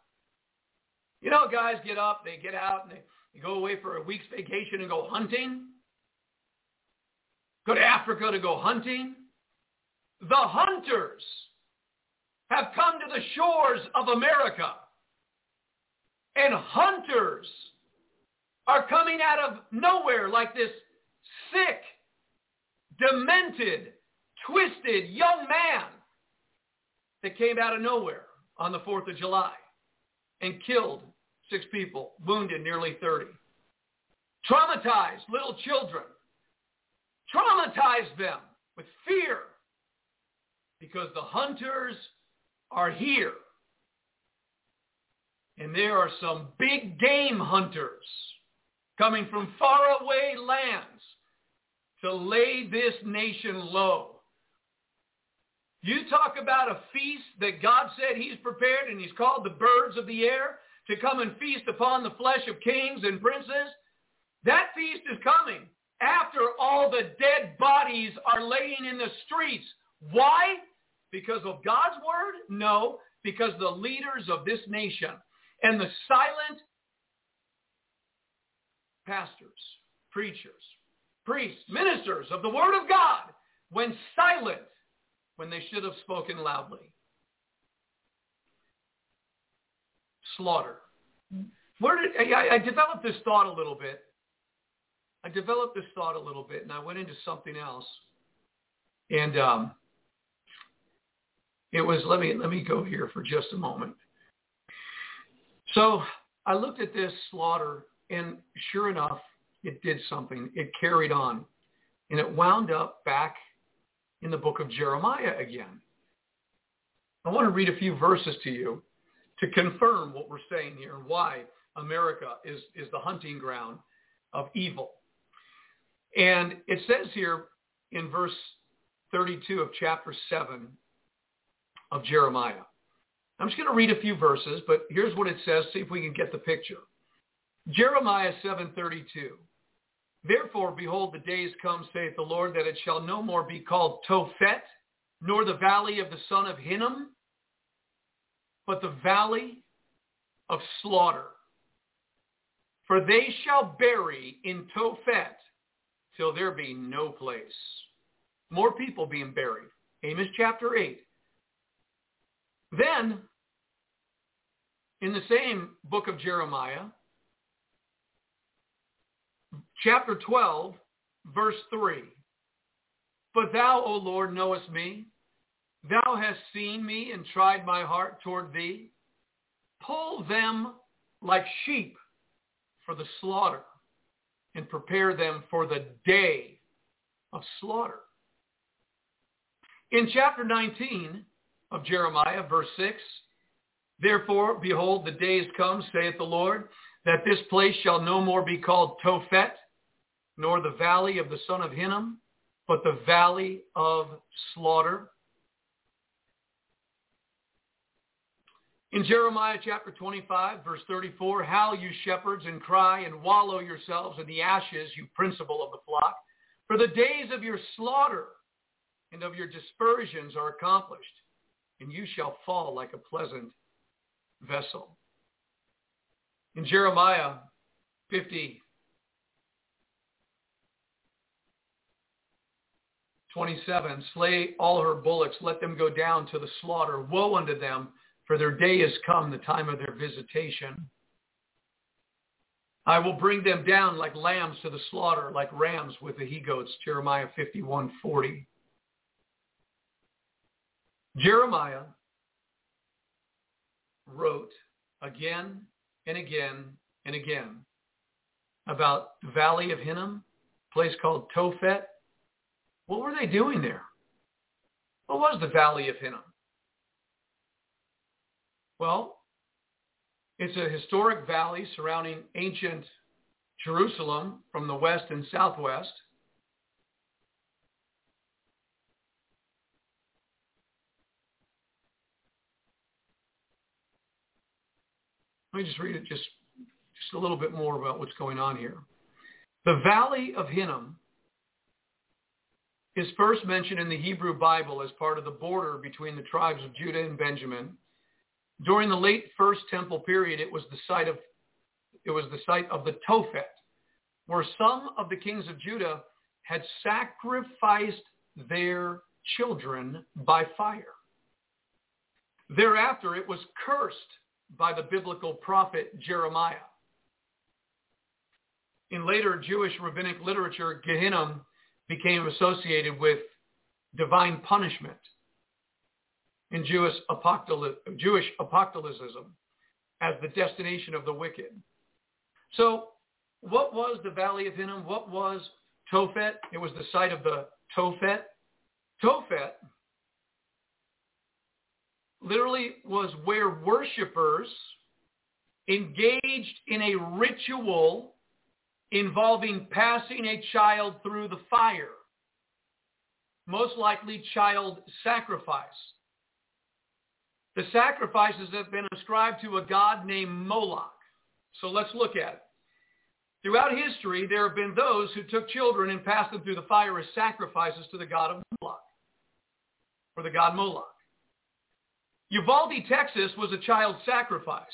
You know, guys get up, they get out, and they, they go away for a week's vacation and go hunting. Go to Africa to go hunting. The hunters have come to the shores of America. And hunters are coming out of nowhere like this sick, demented, twisted young man that came out of nowhere on the 4th of July and killed six people, wounded nearly 30. Traumatized little children. Traumatized them with fear because the hunters are here. And there are some big game hunters coming from faraway lands to lay this nation low. You talk about a feast that God said he's prepared and he's called the birds of the air to come and feast upon the flesh of kings and princes. That feast is coming after all the dead bodies are laying in the streets. Why? Because of God's word? No, because the leaders of this nation and the silent pastors, preachers, priests, ministers of the word of God went silent when they should have spoken loudly. Slaughter. Where did I, I developed this thought a little bit. I developed this thought a little bit, and I went into something else. And um, it was let me let me go here for just a moment. So I looked at this slaughter, and sure enough, it did something. It carried on, and it wound up back in the book of Jeremiah again. I want to read a few verses to you to confirm what we're saying here and why America is, is the hunting ground of evil. And it says here in verse 32 of chapter 7 of Jeremiah. I'm just going to read a few verses, but here's what it says. See if we can get the picture. Jeremiah 7.32. Therefore, behold, the days come, saith the Lord, that it shall no more be called Tophet, nor the valley of the son of Hinnom, but the valley of slaughter. For they shall bury in Tophet till there be no place. More people being buried. Amos chapter 8. Then, in the same book of Jeremiah, chapter 12, verse 3. But thou, O Lord, knowest me. Thou hast seen me and tried my heart toward thee. Pull them like sheep for the slaughter and prepare them for the day of slaughter. In chapter 19 of Jeremiah, verse 6, Therefore, behold, the days come, saith the Lord, that this place shall no more be called Tophet, nor the valley of the son of Hinnom, but the valley of slaughter. In Jeremiah chapter 25, verse 34, Howl, you shepherds, and cry, and wallow yourselves in the ashes, you principal of the flock. For the days of your slaughter and of your dispersions are accomplished, and you shall fall like a pleasant vessel. In Jeremiah 50, 27, slay all her bullocks, let them go down to the slaughter. Woe unto them, for their day is come, the time of their visitation. I will bring them down like lambs to the slaughter, like rams with the he-goats. Jeremiah 51, 40. Jeremiah wrote again and again and again about the valley of Hinnom, a place called Tophet. What were they doing there? What was the valley of Hinnom? Well, it's a historic valley surrounding ancient Jerusalem from the west and southwest. Let me just read it just, just a little bit more about what's going on here. The Valley of Hinnom is first mentioned in the Hebrew Bible as part of the border between the tribes of Judah and Benjamin. During the late First Temple period, it was the site of it was the site of the Tophet, where some of the kings of Judah had sacrificed their children by fire. Thereafter, it was cursed by the biblical prophet Jeremiah. In later Jewish rabbinic literature, Gehinnom became associated with divine punishment in Jewish, Jewish apocalypticism as the destination of the wicked. So what was the Valley of Hinnom? What was Tophet? It was the site of the Tophet. Tophet literally was where worshipers engaged in a ritual involving passing a child through the fire, most likely child sacrifice. The sacrifices have been ascribed to a god named Moloch. So let's look at it. Throughout history, there have been those who took children and passed them through the fire as sacrifices to the god of Moloch, or the god Moloch. Uvalde, Texas was a child sacrifice.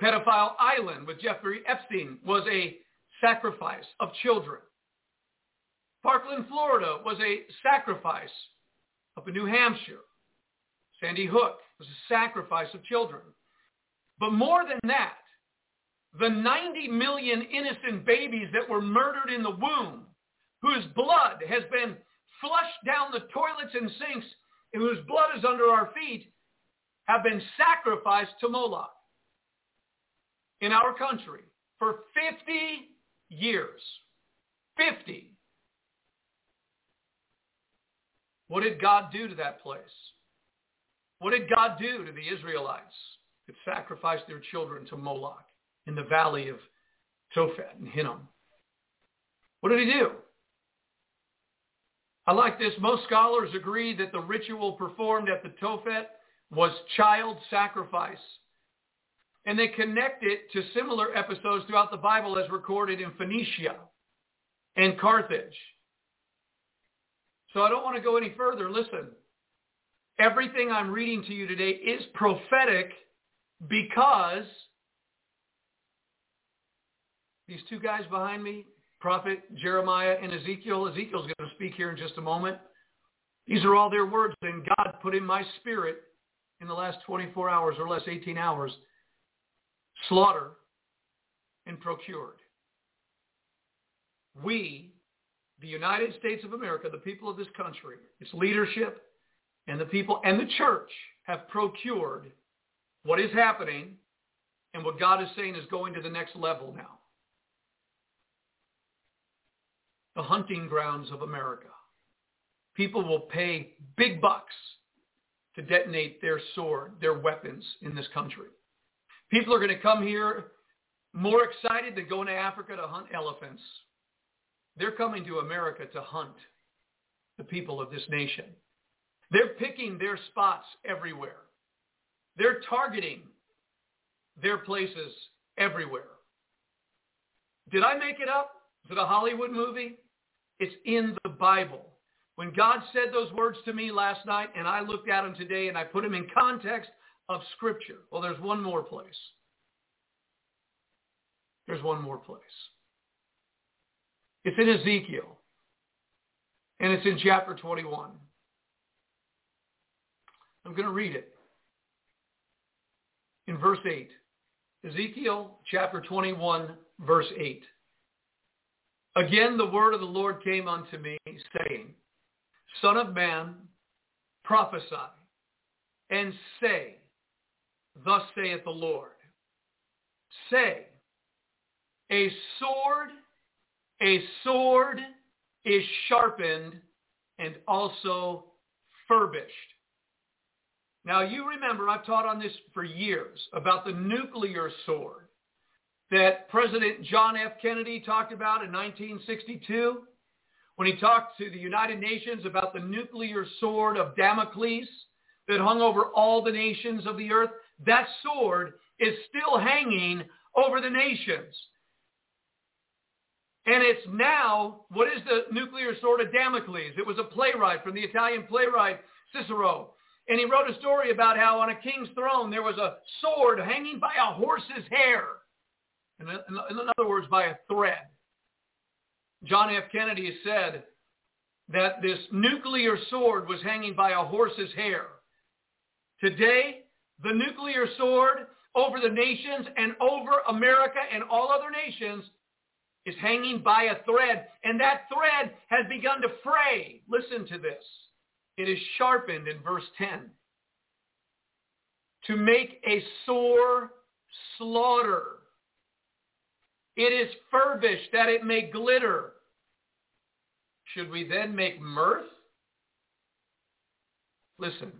Pedophile Island with Jeffrey Epstein was a sacrifice of children. Parkland, Florida was a sacrifice up in New Hampshire. Sandy Hook was a sacrifice of children. But more than that, the 90 million innocent babies that were murdered in the womb, whose blood has been flushed down the toilets and sinks, and whose blood is under our feet, have been sacrificed to Moloch in our country for 50 years. 50. What did God do to that place? What did God do to the Israelites that sacrificed their children to Moloch in the valley of Tophet and Hinnom? What did he do? I like this. Most scholars agree that the ritual performed at the Tophet was child sacrifice. And they connect it to similar episodes throughout the Bible as recorded in Phoenicia and Carthage. So I don't want to go any further. Listen, everything I'm reading to you today is prophetic because these two guys behind me, prophet Jeremiah and Ezekiel, Ezekiel's going to speak here in just a moment. These are all their words and God put in my spirit in the last 24 hours or less, 18 hours, slaughter and procured. We, the United States of America, the people of this country, its leadership, and the people and the church have procured what is happening and what God is saying is going to the next level now. The hunting grounds of America. People will pay big bucks to detonate their sword, their weapons in this country. People are going to come here more excited than going to Africa to hunt elephants. They're coming to America to hunt the people of this nation. They're picking their spots everywhere. They're targeting their places everywhere. Did I make it up? Is it a Hollywood movie? It's in the Bible. When God said those words to me last night and I looked at them today and I put them in context of Scripture. Well, there's one more place. There's one more place. It's in Ezekiel. And it's in chapter 21. I'm going to read it. In verse 8. Ezekiel chapter 21, verse 8. Again the word of the Lord came unto me, saying, Son of man, prophesy, and say, Thus saith the Lord. Say, a sword, a sword is sharpened and also furbished. Now you remember, I've taught on this for years about the nuclear sword that President John F. Kennedy talked about in 1962 when he talked to the United Nations about the nuclear sword of Damocles that hung over all the nations of the earth. That sword is still hanging over the nations. And it's now, what is the nuclear sword of Damocles? It was a playwright from the Italian playwright Cicero. And he wrote a story about how on a king's throne there was a sword hanging by a horse's hair. In, in other words, by a thread. John F. Kennedy said that this nuclear sword was hanging by a horse's hair. Today, the nuclear sword over the nations and over America and all other nations is hanging by a thread, and that thread has begun to fray. Listen to this. It is sharpened in verse 10 to make a sore slaughter. It is furbished that it may glitter. Should we then make mirth? Listen,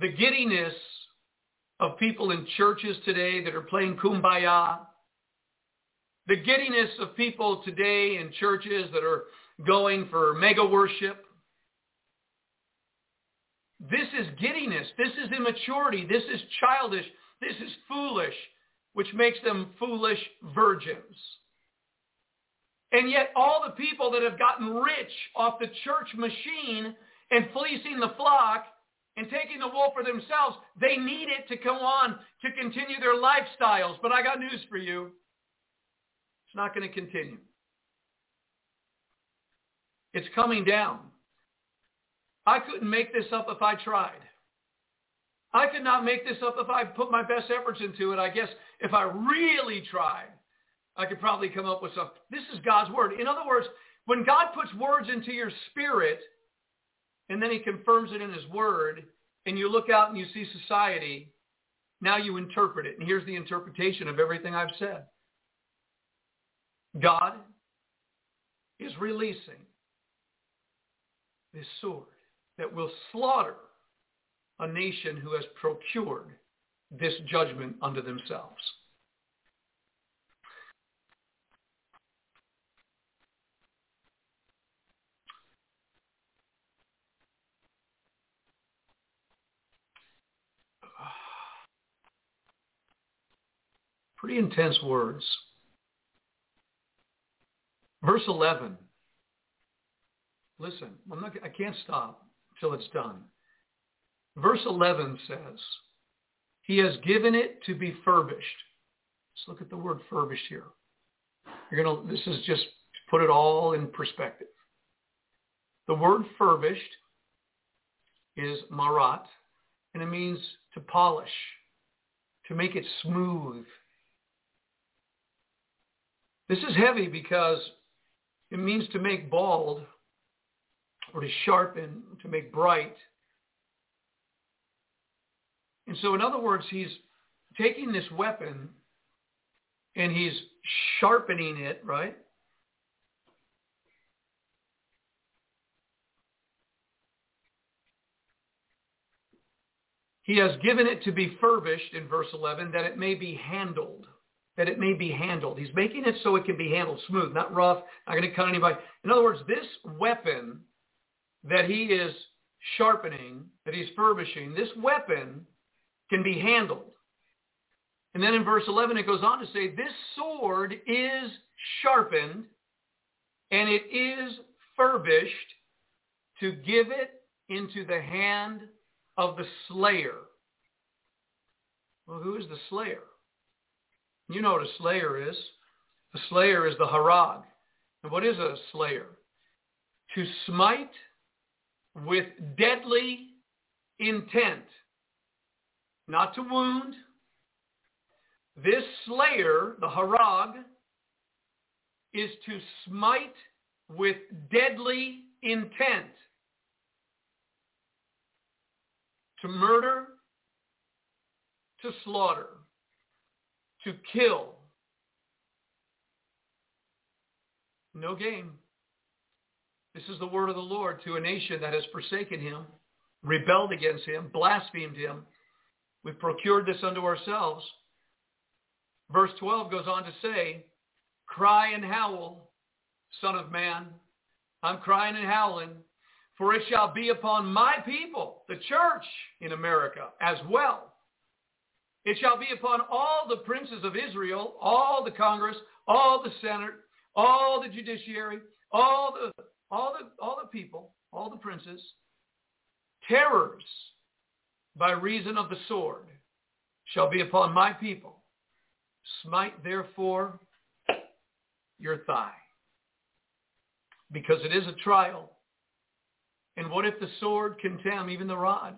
the giddiness of people in churches today that are playing kumbaya, the giddiness of people today in churches that are going for mega worship, this is giddiness. This is immaturity. This is childish. This is foolish, which makes them foolish virgins. And yet all the people that have gotten rich off the church machine and fleecing the flock and taking the wool for themselves, they need it to come on to continue their lifestyles. But I got news for you. It's not going to continue. It's coming down. I couldn't make this up if I tried. I could not make this up if I put my best efforts into it. I guess if I really tried, I could probably come up with something. This is God's word. In other words, when God puts words into your spirit and then he confirms it in his word and you look out and you see society, now you interpret it. And here's the interpretation of everything I've said. God is releasing this sword that will slaughter a nation who has procured this judgment unto themselves. Pretty intense words. Verse 11. Listen, I'm not, I can't stop till it's done. Verse 11 says, he has given it to be furbished. Let's look at the word furbished here. You're to, this is just put it all in perspective. The word furbished is marat, and it means to polish, to make it smooth. This is heavy because it means to make bald or to sharpen, to make bright. And so in other words, he's taking this weapon and he's sharpening it, right? He has given it to be furbished in verse 11 that it may be handled. That it may be handled. He's making it so it can be handled smooth, not rough, not going to cut anybody. In other words, this weapon that he is sharpening, that he's furbishing, this weapon can be handled. And then in verse 11 it goes on to say, this sword is sharpened and it is furbished to give it into the hand of the slayer. Well, who is the slayer? You know what a slayer is. The slayer is the harag. And what is a slayer? To smite with deadly intent, not to wound. This slayer, the harag, is to smite with deadly intent, to murder, to slaughter, to kill. No game. This is the word of the Lord to a nation that has forsaken him, rebelled against him, blasphemed him. We've procured this unto ourselves. Verse 12 goes on to say, Cry and howl, son of man. I'm crying and howling, for it shall be upon my people, the church in America as well. It shall be upon all the princes of Israel, all the Congress, all the Senate, all the judiciary, all the all the, all the people, all the princes, terrors by reason of the sword shall be upon my people. Smite therefore your thigh. Because it is a trial. And what if the sword contemn even the rod?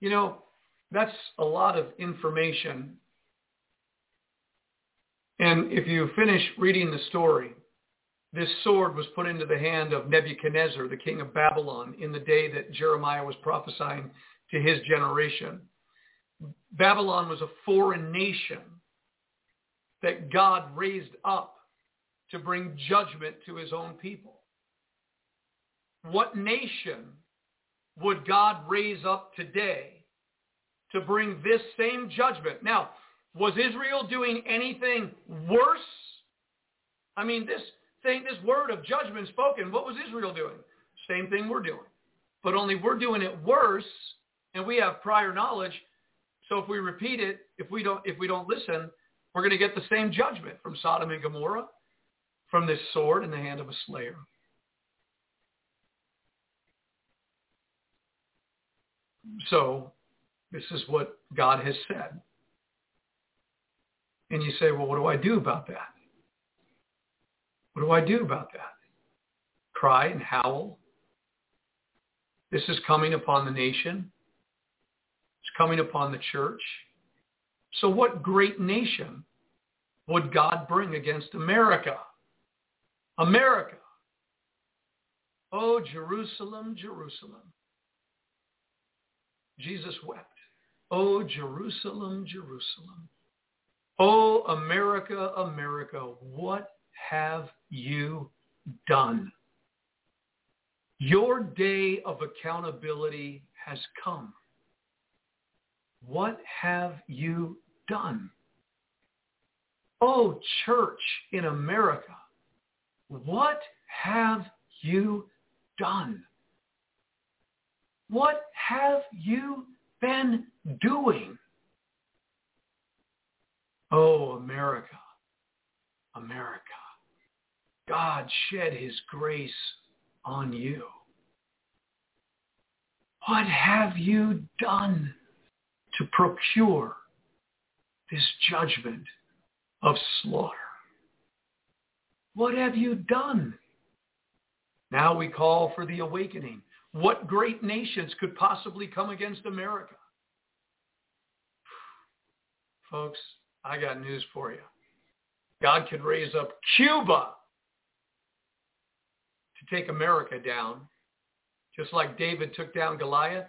You know, that's a lot of information. And if you finish reading the story, this sword was put into the hand of Nebuchadnezzar, the king of Babylon, in the day that Jeremiah was prophesying to his generation. Babylon was a foreign nation that God raised up to bring judgment to his own people. What nation would God raise up today to bring this same judgment? Now, was Israel doing anything worse? I mean, this saying this word of judgment spoken, what was Israel doing? Same thing we're doing. But only we're doing it worse and we have prior knowledge. So if we repeat it, if we don't if we don't listen, we're going to get the same judgment from Sodom and Gomorrah, from this sword in the hand of a slayer. So this is what God has said. And you say, well, what do I do about that? What do I do about that? Cry and howl? This is coming upon the nation. It's coming upon the church. So what great nation would God bring against America? America. Oh, Jerusalem, Jerusalem. Jesus wept. Oh, Jerusalem, Jerusalem. Oh, America, America, what have you done? Your day of accountability has come. What have you done? Oh, church in America, what have you done? What have you been doing? Oh, America, America. God shed his grace on you. What have you done to procure this judgment of slaughter? What have you done? Now we call for the awakening. What great nations could possibly come against America? Folks, I got news for you. God could raise up Cuba to take America down, just like David took down Goliath.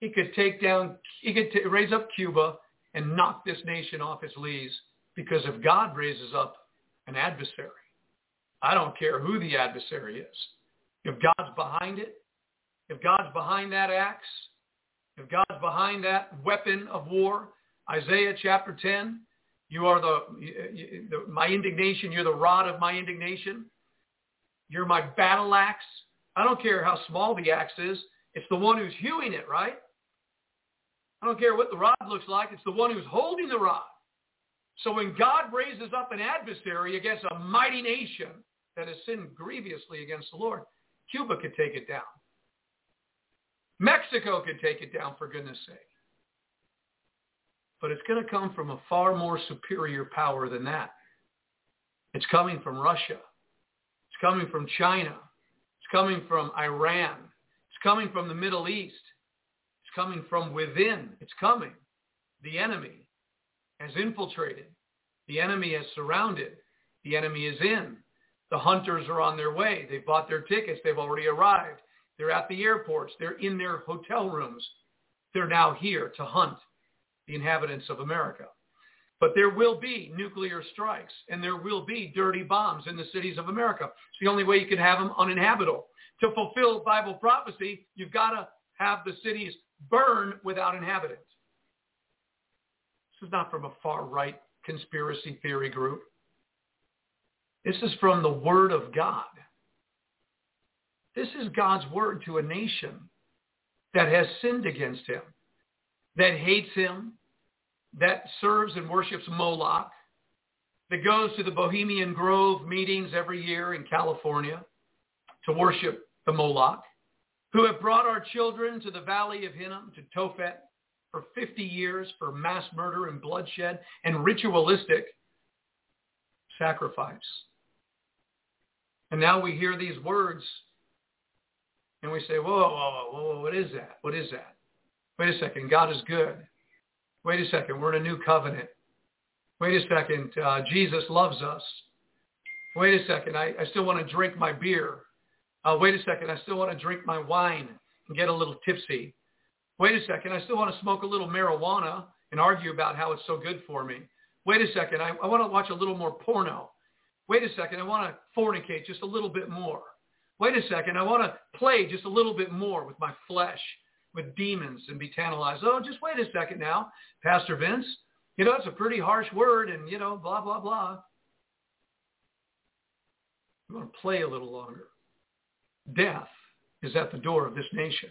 He could take down, he could t- raise up Cuba and knock this nation off its lees because if God raises up an adversary, I don't care who the adversary is. If God's behind it, if God's behind that axe, if God's behind that weapon of war, Isaiah chapter 10, you are the, the my indignation, you're the rod of my indignation. You're my battle axe. I don't care how small the axe is. It's the one who's hewing it, right? I don't care what the rod looks like. It's the one who's holding the rod. So when God raises up an adversary against a mighty nation that has sinned grievously against the Lord, Cuba could take it down. Mexico could take it down, for goodness sake. But it's going to come from a far more superior power than that. It's coming from Russia. It's coming from China. It's coming from Iran. It's coming from the Middle East. It's coming from within. It's coming. The enemy has infiltrated. The enemy has surrounded. The enemy is in. The hunters are on their way. They've bought their tickets. They've already arrived. They're at the airports. They're in their hotel rooms. They're now here to hunt the inhabitants of America. But there will be nuclear strikes and there will be dirty bombs in the cities of America. It's the only way you can have them uninhabitable. To fulfill Bible prophecy, you've got to have the cities burn without inhabitants. This is not from a far right conspiracy theory group. This is from the Word of God. This is God's word to a nation that has sinned against him, that hates him, that serves and worships Moloch, that goes to the Bohemian Grove meetings every year in California to worship the Moloch, who have brought our children to the valley of Hinnom, to Tophet, for 50 years for mass murder and bloodshed and ritualistic sacrifice. And now we hear these words and we say, whoa, whoa, whoa, whoa, what is that? What is that? Wait a second, God is good. Wait a second, we're in a new covenant. Wait a second, uh, Jesus loves us. Wait a second, I, I still want to drink my beer. Uh, wait a second, I still want to drink my wine and get a little tipsy. Wait a second, I still want to smoke a little marijuana and argue about how it's so good for me. Wait a second, I, I want to watch a little more porno. Wait a second, I want to fornicate just a little bit more. Wait a second, I want to play just a little bit more with my flesh, with demons and be tantalized. Oh, just wait a second now, Pastor Vince. You know, it's a pretty harsh word and, you know, blah, blah, blah. You going to play a little longer. Death is at the door of this nation.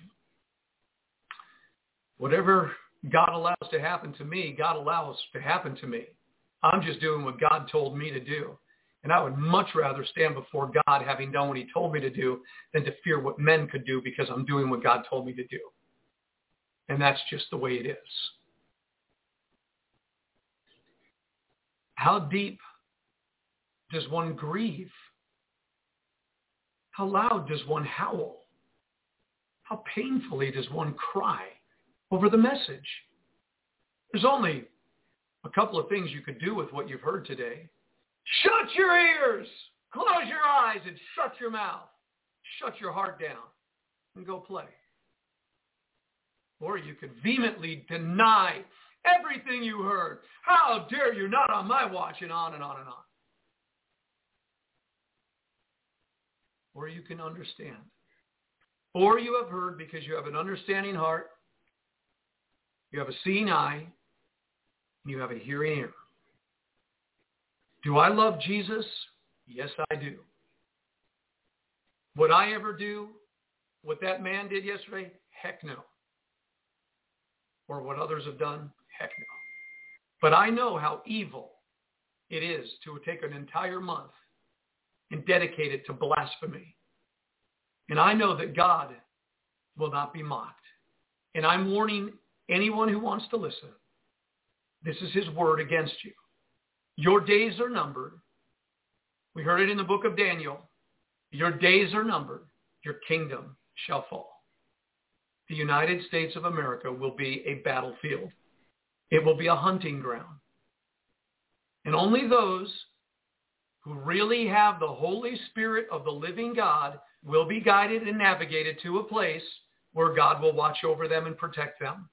Whatever God allows to happen to me, God allows to happen to me. I'm just doing what God told me to do. And I would much rather stand before God having done what he told me to do than to fear what men could do because I'm doing what God told me to do. And that's just the way it is. How deep does one grieve? How loud does one howl? How painfully does one cry over the message? There's only a couple of things you could do with what you've heard today. Shut your ears, close your eyes, and shut your mouth. Shut your heart down and go play. Or you could vehemently deny everything you heard. How dare you, not on my watch, and on and on and on. Or you can understand. Or you have heard because you have an understanding heart, you have a seeing eye, and you have a hearing ear. Do I love Jesus? Yes, I do. Would I ever do what that man did yesterday? Heck no. Or what others have done? Heck no. But I know how evil it is to take an entire month and dedicate it to blasphemy. And I know that God will not be mocked. And I'm warning anyone who wants to listen. This is his word against you. Your days are numbered. We heard it in the book of Daniel. Your days are numbered. Your kingdom shall fall. The United States of America will be a battlefield. It will be a hunting ground. And only those who really have the Holy Spirit of the living God will be guided and navigated to a place where God will watch over them and protect them.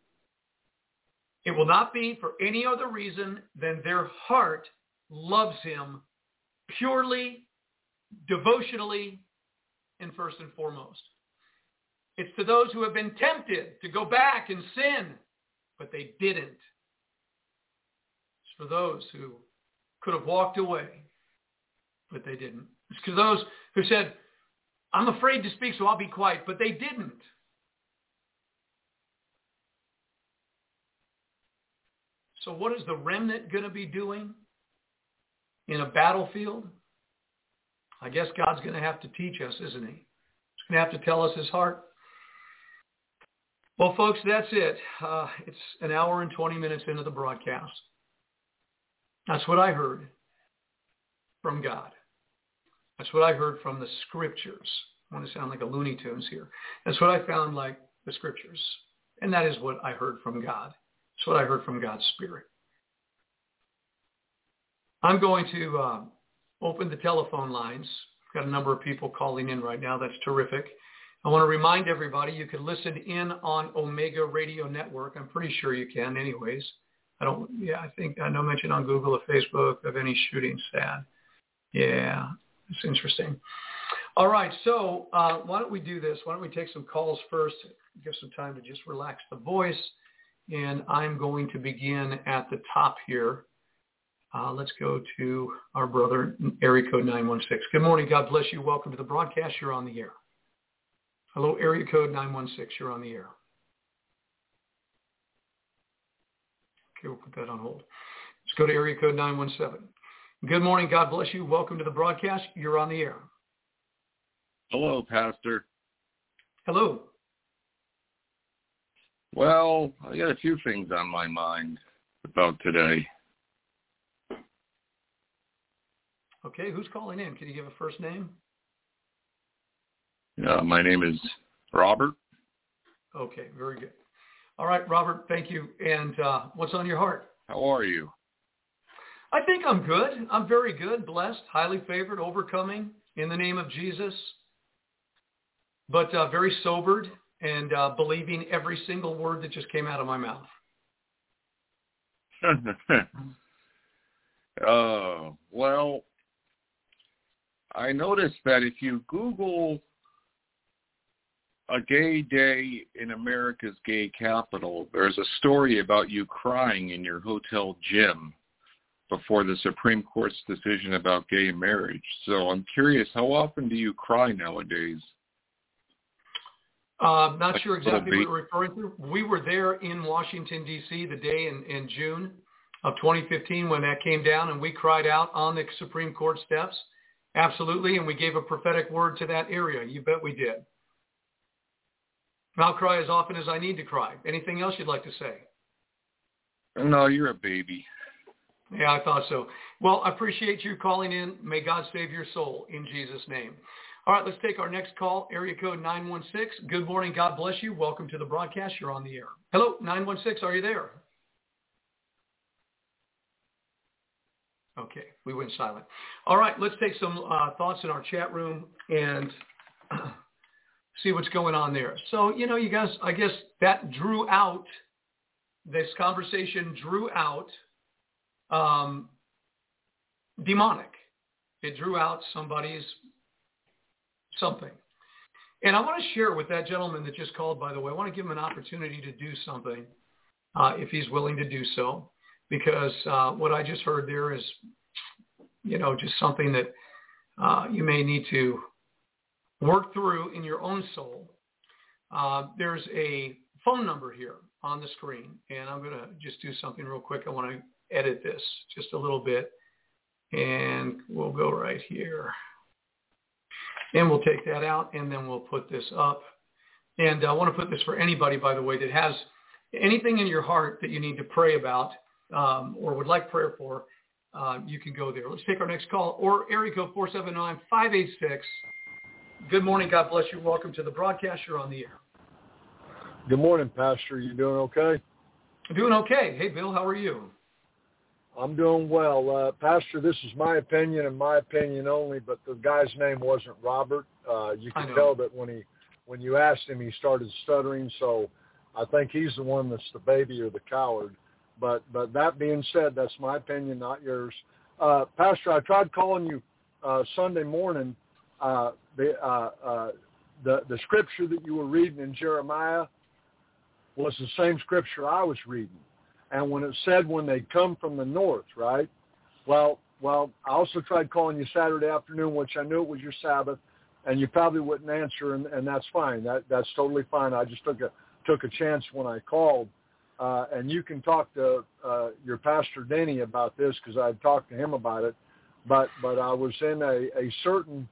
It will not be for any other reason than their heart loves him purely, devotionally, and first and foremost. It's to those who have been tempted to go back and sin, but they didn't. It's for those who could have walked away, but they didn't. It's to those who said, I'm afraid to speak, so I'll be quiet, but they didn't. So what is the remnant going to be doing in a battlefield? I guess God's going to have to teach us, isn't he? He's going to have to tell us his heart. Well, folks, that's it. Uh, it's an hour and 20 minutes into the broadcast. That's what I heard from God. That's what I heard from the scriptures. I want to sound like a Looney Tunes here. That's what I found like the scriptures. And that is what I heard from God. That's what I heard from God's Spirit. I'm going to uh, open the telephone lines. We've got a number of people calling in right now. That's terrific. I want to remind everybody you can listen in on Omega Radio Network. I'm pretty sure you can anyways. I don't, yeah, I think I know mention on Google or Facebook of any shootings. Sad. Yeah, it's interesting. All right, so uh, why don't we do this? Why don't we take some calls first, give some time to just relax the voice. And I'm going to begin at the top here. Uh, let's go to our brother, area code 916. Good morning. God bless you. Welcome to the broadcast. You're on the air. Hello, area code 916. You're on the air. Okay, we'll put that on hold. Let's go to area code 917. Good morning. God bless you. Welcome to the broadcast. You're on the air. Hello, Pastor. Hello. Well, I got a few things on my mind about today. Okay, who's calling in? Can you give a first name? Yeah, my name is Robert. Okay, very good. All right, Robert, thank you. And uh, what's on your heart? How are you? I think I'm good. I'm very good, blessed, highly favored, overcoming in the name of Jesus, but uh, very sobered and uh, believing every single word that just came out of my mouth. uh, well, I noticed that if you Google a gay day in America's gay capital, there's a story about you crying in your hotel gym before the Supreme Court's decision about gay marriage. So I'm curious, how often do you cry nowadays? Uh, not sure exactly what you're referring to. We were there in Washington, D.C. the day in, in June of 2015 when that came down, and we cried out on the Supreme Court steps. Absolutely, and we gave a prophetic word to that area. You bet we did. I'll cry as often as I need to cry. Anything else you'd like to say? No, you're a baby. Yeah, I thought so. Well, I appreciate you calling in. May God save your soul in Jesus' name. All right, let's take our next call, area code 916. Good morning. God bless you. Welcome to the broadcast. You're on the air. Hello, 916. Are you there? Okay, we went silent. All right, let's take some uh, thoughts in our chat room and see what's going on there. So, you know, you guys, I guess that drew out, this conversation drew out um, demonic. It drew out somebody's something. And I want to share with that gentleman that just called, by the way, I want to give him an opportunity to do something uh, if he's willing to do so, because uh, what I just heard there is, you know, just something that uh, you may need to work through in your own soul. Uh, there's a phone number here on the screen, and I'm going to just do something real quick. I want to edit this just a little bit, and we'll go right here. And we'll take that out and then we'll put this up. And I want to put this for anybody, by the way, that has anything in your heart that you need to pray about um, or would like prayer for, uh, you can go there. Let's take our next call or code 479-586. Good morning. God bless you. Welcome to the broadcast. You're on the air. Good morning, Pastor. You doing okay? Doing okay. Hey, Bill, how are you? I'm doing well. Uh, Pastor, this is my opinion and my opinion only, but the guy's name wasn't Robert. Uh, you can tell that when he, when you asked him, he started stuttering. So I think he's the one that's the baby or the coward. But, but that being said, that's my opinion, not yours. Uh, Pastor, I tried calling you uh, Sunday morning. Uh, the, uh, uh, the the scripture that you were reading in Jeremiah was the same scripture I was reading. And when it said when they come from the north, right? Well, well, I also tried calling you Saturday afternoon, which I knew it was your Sabbath, and you probably wouldn't answer, and, and that's fine. That that's totally fine. I just took a took a chance when I called, uh, and you can talk to uh, your pastor Denny about this because I talked to him about it. But but I was in a, a certain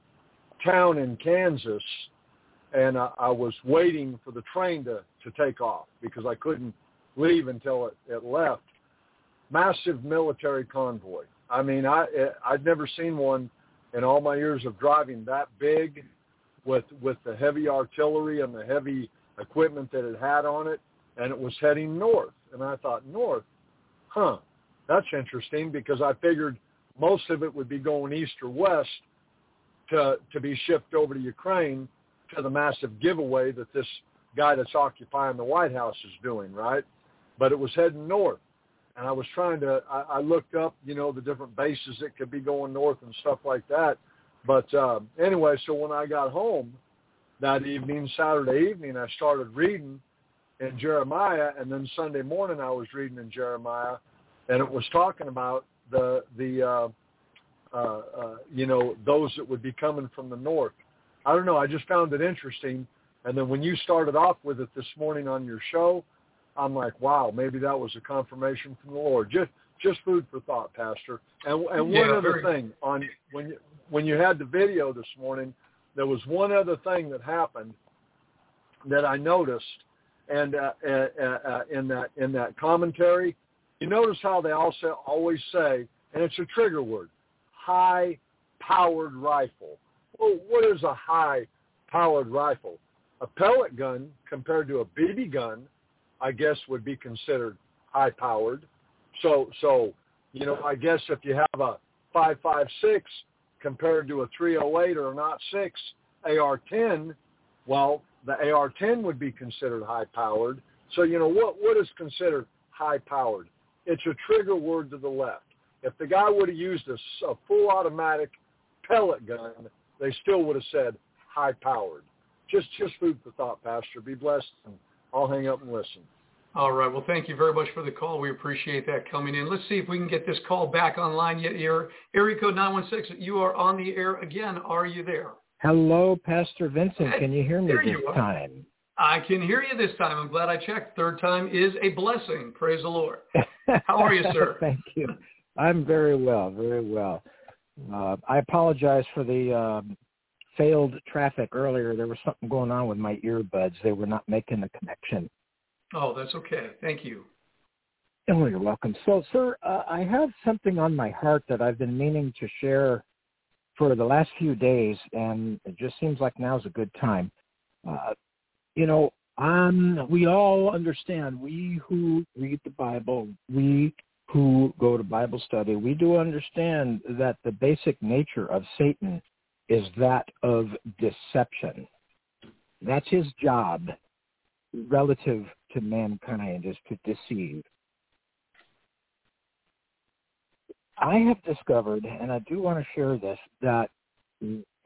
town in Kansas, and I, I was waiting for the train to to take off because I couldn't leave until it, it left. Massive military convoy. I mean, I eh, I'd never seen one in all my years of driving that big, with with the heavy artillery and the heavy equipment that it had on it, and it was heading north. And I thought, north, huh? That's interesting because I figured most of it would be going east or west to to be shipped over to Ukraine to the massive giveaway that this guy that's occupying the White House is doing, right? But it was heading north. And I was trying to, I, I looked up, you know, the different bases that could be going north and stuff like that. But uh, anyway, so when I got home that evening, Saturday evening, I started reading in Jeremiah, and then Sunday morning I was reading in Jeremiah, and it was talking about the the uh, uh, uh, you know those that would be coming from the north. I don't know. I just found it interesting and then when you started off with it this morning on your show, I'm like, wow, maybe that was a confirmation from the Lord. Just just food for thought, Pastor. And and one yeah, other very... thing on when you when you had the video this morning, there was one other thing that happened that I noticed, and uh, uh, uh, in that in that commentary, you notice how they also always say, and it's a trigger word, high powered rifle. Well, what is a high powered rifle? a pellet gun compared to a BB gun, I guess would be considered high powered. So so you know I guess if you have a 556 compared to a 308 or not 6 AR-10, well the AR-10 would be considered high powered. So you know what what is considered high powered? It's a trigger word to the left. If the guy would have used a, a full automatic pellet gun, they still would have said high powered just just food for thought, Pastor. Be blessed, and I'll hang up and listen. All right. Well, thank you very much for the call. We appreciate that coming in. Let's see if we can get this call back online yet here. Area code 916, you are on the air again. Are you there? Hello, Pastor Vincent. Can you hear me there this time? I can hear you this time. I'm glad I checked. Third time is a blessing. Praise the Lord. How are you, sir? Thank you. I'm very well, very well. Uh, I apologize for the uh, failed traffic earlier. There was something going on with my earbuds. They were not making the connection. Oh, that's okay. Thank you. Oh, you're welcome. So, sir, uh, I have something on my heart that I've been meaning to share for the last few days, and it just seems like now's a good time. Uh, you know, um, we all understand, we who read the Bible, we who go to Bible study, we do understand that the basic nature of Satan is that of deception. That's his job relative to mankind is to deceive. I have discovered, and I do want to share this, that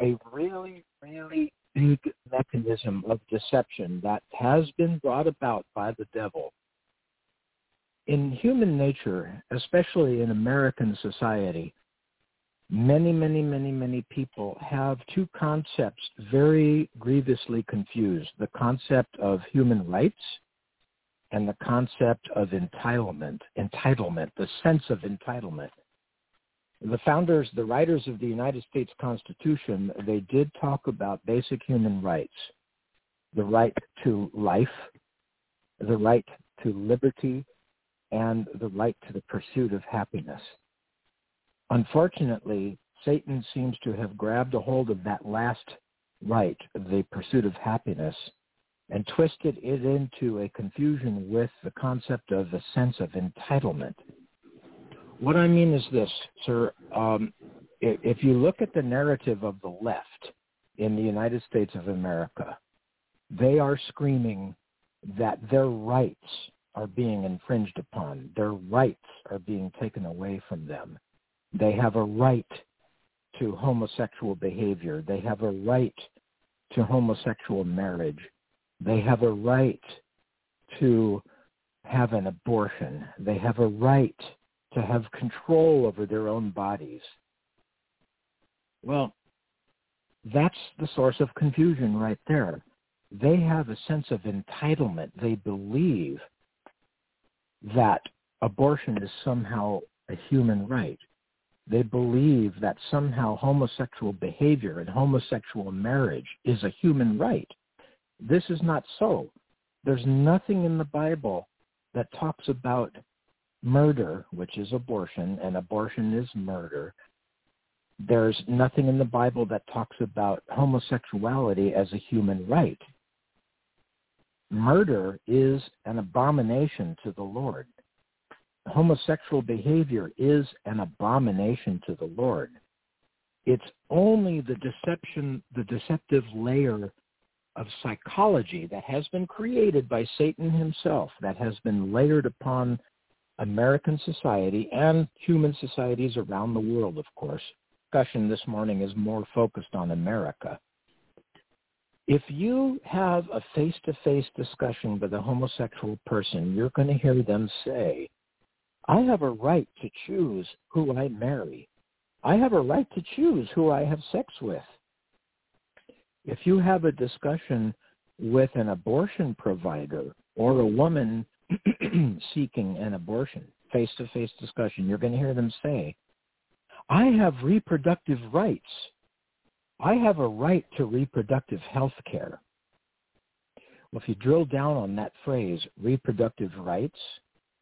a really, really big mechanism of deception that has been brought about by the devil in human nature, especially in American society, many, many, many, many people have two concepts very grievously confused. The concept of human rights and the concept of entitlement, entitlement, the sense of entitlement. The founders, the writers of the United States Constitution, they did talk about basic human rights. The right to life, the right to liberty, and the right to the pursuit of happiness. Unfortunately, Satan seems to have grabbed a hold of that last right, the pursuit of happiness, and twisted it into a confusion with the concept of a sense of entitlement. What I mean is this, sir. Um, if you look at the narrative of the left in the United States of America, they are screaming that their rights are being infringed upon. Their rights are being taken away from them. They have a right to homosexual behavior. They have a right to homosexual marriage. They have a right to have an abortion. They have a right to have control over their own bodies. Well, that's the source of confusion right there. They have a sense of entitlement. They believe that abortion is somehow a human right. They believe that somehow homosexual behavior and homosexual marriage is a human right. This is not so. There's nothing in the Bible that talks about murder, which is abortion, and abortion is murder. There's nothing in the Bible that talks about homosexuality as a human right. Murder is an abomination to the Lord homosexual behavior is an abomination to the Lord. It's only the deception, the deceptive layer of psychology that has been created by Satan himself, that has been layered upon American society and human societies around the world, of course. Discussion this morning is more focused on America. If you have a face-to-face discussion with a homosexual person, you're going to hear them say, I have a right to choose who I marry. I have a right to choose who I have sex with. If you have a discussion with an abortion provider or a woman seeking an abortion, face-to-face discussion, you're going to hear them say, I have reproductive rights. I have a right to reproductive health care. Well, if you drill down on that phrase, reproductive rights,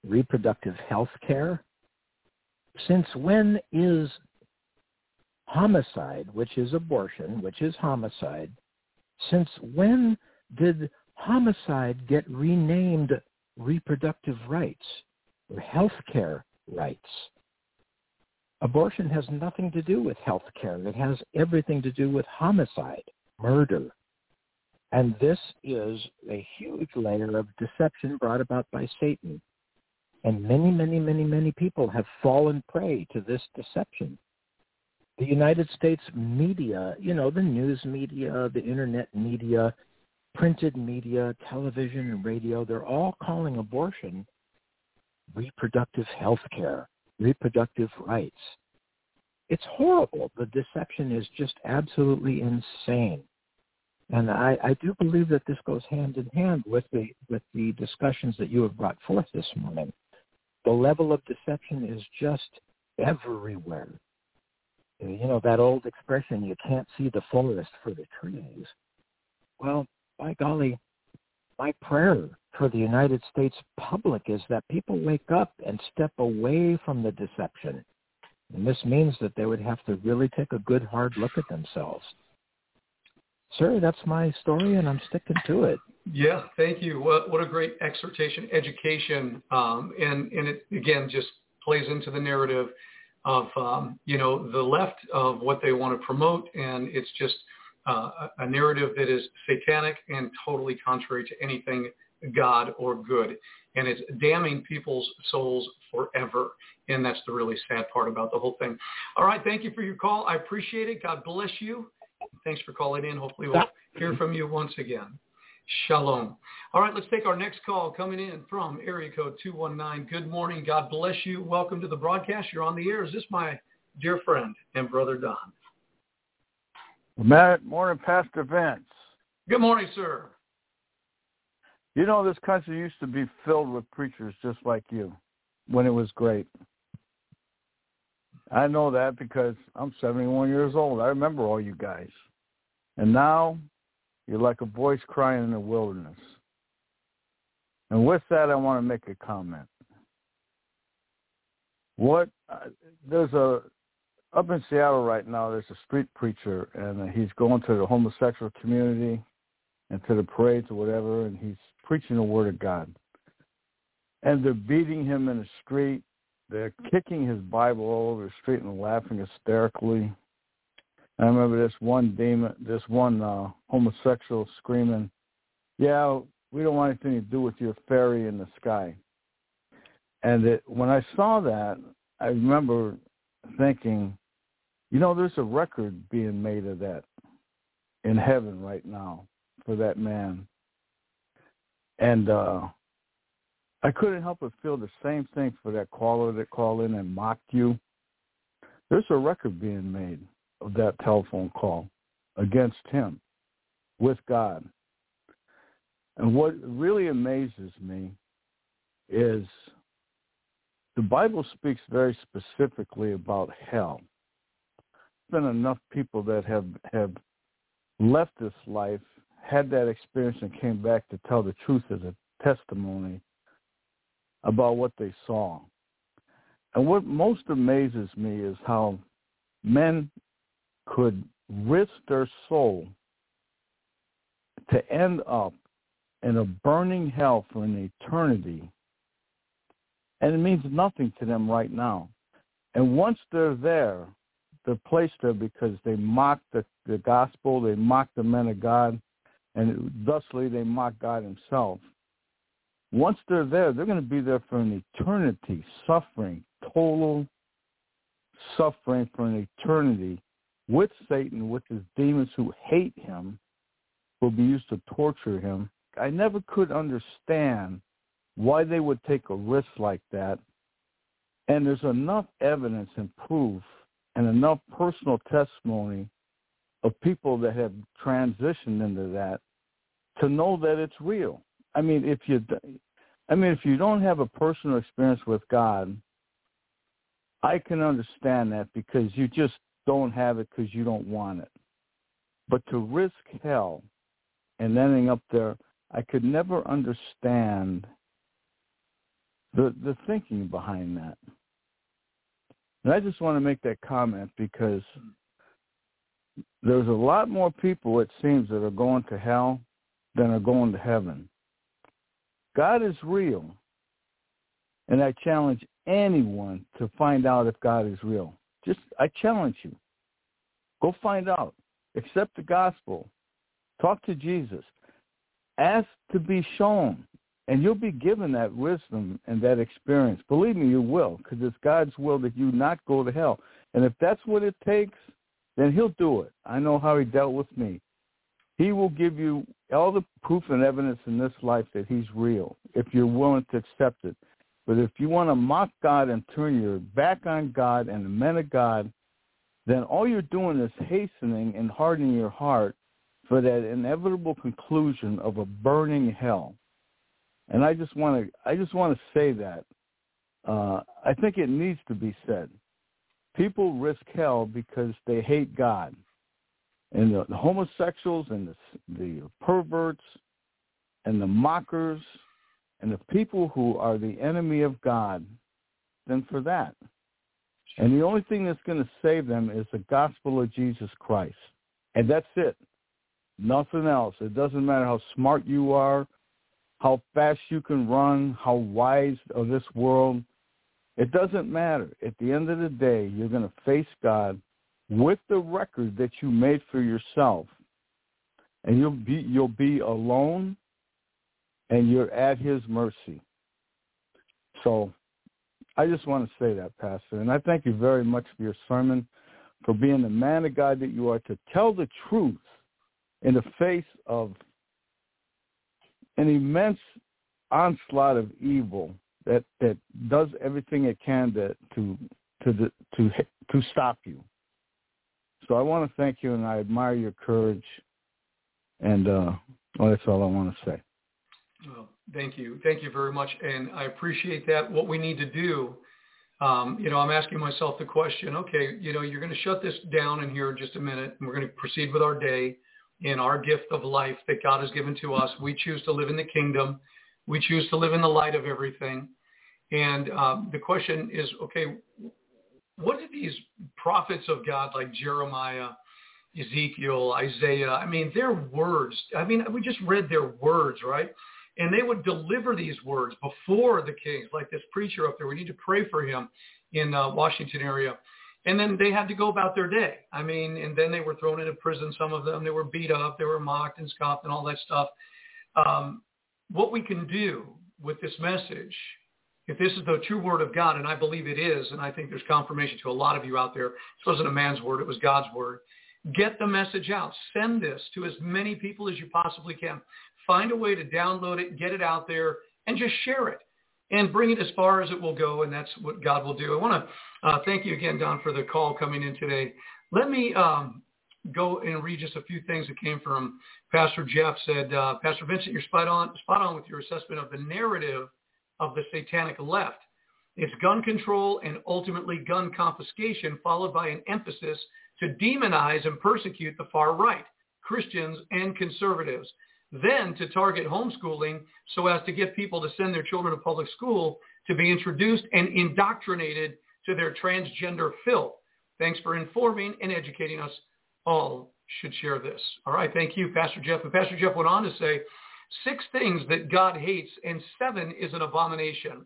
reproductive health care? Since when is homicide, which is abortion, which is homicide, since when did homicide get renamed reproductive rights or health care rights? Abortion has nothing to do with health care. It has everything to do with homicide, murder. And this is a huge layer of deception brought about by Satan. And many, many, many, many people have fallen prey to this deception. The United States media, you know, the news media, the internet media, printed media, television and radio, they're all calling abortion reproductive health care, reproductive rights. It's horrible. The deception is just absolutely insane. And I, I do believe that this goes hand in hand with the with the discussions that you have brought forth this morning the level of deception is just everywhere. You know, that old expression, you can't see the forest for the trees. Well, by golly, my prayer for the United States public is that people wake up and step away from the deception. And this means that they would have to really take a good hard look at themselves. Sir, that's my story and I'm sticking to it. Yeah, thank you. What, what a great exhortation, education, um, and and it again just plays into the narrative of um, you know the left of what they want to promote, and it's just uh, a narrative that is satanic and totally contrary to anything God or good, and it's damning people's souls forever. And that's the really sad part about the whole thing. All right, thank you for your call. I appreciate it. God bless you. Thanks for calling in. Hopefully we'll hear from you once again. Shalom. All right, let's take our next call coming in from area code 219. Good morning. God bless you. Welcome to the broadcast. You're on the air. Is this my dear friend and brother Don? Matt, morning, Pastor Vince. Good morning, sir. You know, this country used to be filled with preachers just like you when it was great. I know that because I'm 71 years old. I remember all you guys. And now you're like a voice crying in the wilderness. And with that, I want to make a comment. What uh, there's a up in Seattle right now. There's a street preacher, and he's going to the homosexual community and to the parades or whatever, and he's preaching the word of God. And they're beating him in the street. They're kicking his Bible all over the street and laughing hysterically. I remember this one demon, this one uh, homosexual screaming, "Yeah, we don't want anything to do with your fairy in the sky." And it, when I saw that, I remember thinking, you know, there's a record being made of that. in heaven right now for that man. And uh I couldn't help but feel the same thing for that caller that called in and mocked you. There's a record being made of that telephone call against him with God. And what really amazes me is the Bible speaks very specifically about hell. There's been enough people that have have left this life, had that experience, and came back to tell the truth as a testimony about what they saw. And what most amazes me is how men could risk their soul to end up in a burning hell for an eternity. And it means nothing to them right now. And once they're there, they're placed there because they mock the, the gospel, they mock the men of God, and thusly they mock God himself. Once they're there, they're going to be there for an eternity, suffering, total suffering for an eternity with Satan, with his demons who hate him, will be used to torture him. I never could understand why they would take a risk like that. And there's enough evidence and proof and enough personal testimony of people that have transitioned into that to know that it's real. I mean, if you, I mean, if you don't have a personal experience with God, I can understand that because you just don't have it because you don't want it. But to risk hell and ending up there, I could never understand the the thinking behind that. And I just want to make that comment because there's a lot more people, it seems, that are going to hell than are going to heaven. God is real. And I challenge anyone to find out if God is real. Just, I challenge you. Go find out. Accept the gospel. Talk to Jesus. Ask to be shown. And you'll be given that wisdom and that experience. Believe me, you will, because it's God's will that you not go to hell. And if that's what it takes, then he'll do it. I know how he dealt with me. He will give you all the proof and evidence in this life that he's real if you're willing to accept it. But if you want to mock God and turn your back on God and the men of God, then all you're doing is hastening and hardening your heart for that inevitable conclusion of a burning hell. And I just want to I just want to say that uh, I think it needs to be said. People risk hell because they hate God and the, the homosexuals and the, the perverts and the mockers and the people who are the enemy of God than for that. And the only thing that's going to save them is the gospel of Jesus Christ. And that's it. Nothing else. It doesn't matter how smart you are, how fast you can run, how wise of this world. It doesn't matter. At the end of the day, you're going to face God with the record that you made for yourself. And you'll be you'll be alone and you're at his mercy. So I just want to say that, Pastor. And I thank you very much for your sermon, for being the man of God that you are to tell the truth in the face of an immense onslaught of evil that that does everything it can to to to to to stop you. So I want to thank you, and I admire your courage. And uh, well, that's all I want to say. Well, thank you, thank you very much, and I appreciate that. What we need to do, um, you know, I'm asking myself the question. Okay, you know, you're going to shut this down in here in just a minute, and we're going to proceed with our day in our gift of life that God has given to us. We choose to live in the kingdom. We choose to live in the light of everything. And um, the question is, okay, what did these prophets of God like Jeremiah, Ezekiel, Isaiah, I mean, their words, I mean, we just read their words, right? And they would deliver these words before the kings, like this preacher up there. We need to pray for him in uh, Washington area. And then they had to go about their day. I mean, and then they were thrown into prison, some of them. They were beat up. They were mocked and scoffed and all that stuff. Um, what we can do with this message if this is the true word of God, and I believe it is, and I think there's confirmation to a lot of you out there, this wasn't a man's word, it was God's word. Get the message out. Send this to as many people as you possibly can. Find a way to download it, get it out there, and just share it and bring it as far as it will go, and that's what God will do. I want to uh, thank you again, Don, for the call coming in today. Let me um, go and read just a few things that came from Pastor Jeff. Said uh, Pastor Vincent, you're spot on, spot on with your assessment of the narrative of the satanic left. It's gun control and ultimately gun confiscation, followed by an emphasis to demonize and persecute the far right, Christians and conservatives then to target homeschooling so as to get people to send their children to public school to be introduced and indoctrinated to their transgender filth. Thanks for informing and educating us. All should share this. All right, thank you, Pastor Jeff. And Pastor Jeff went on to say, six things that God hates and seven is an abomination.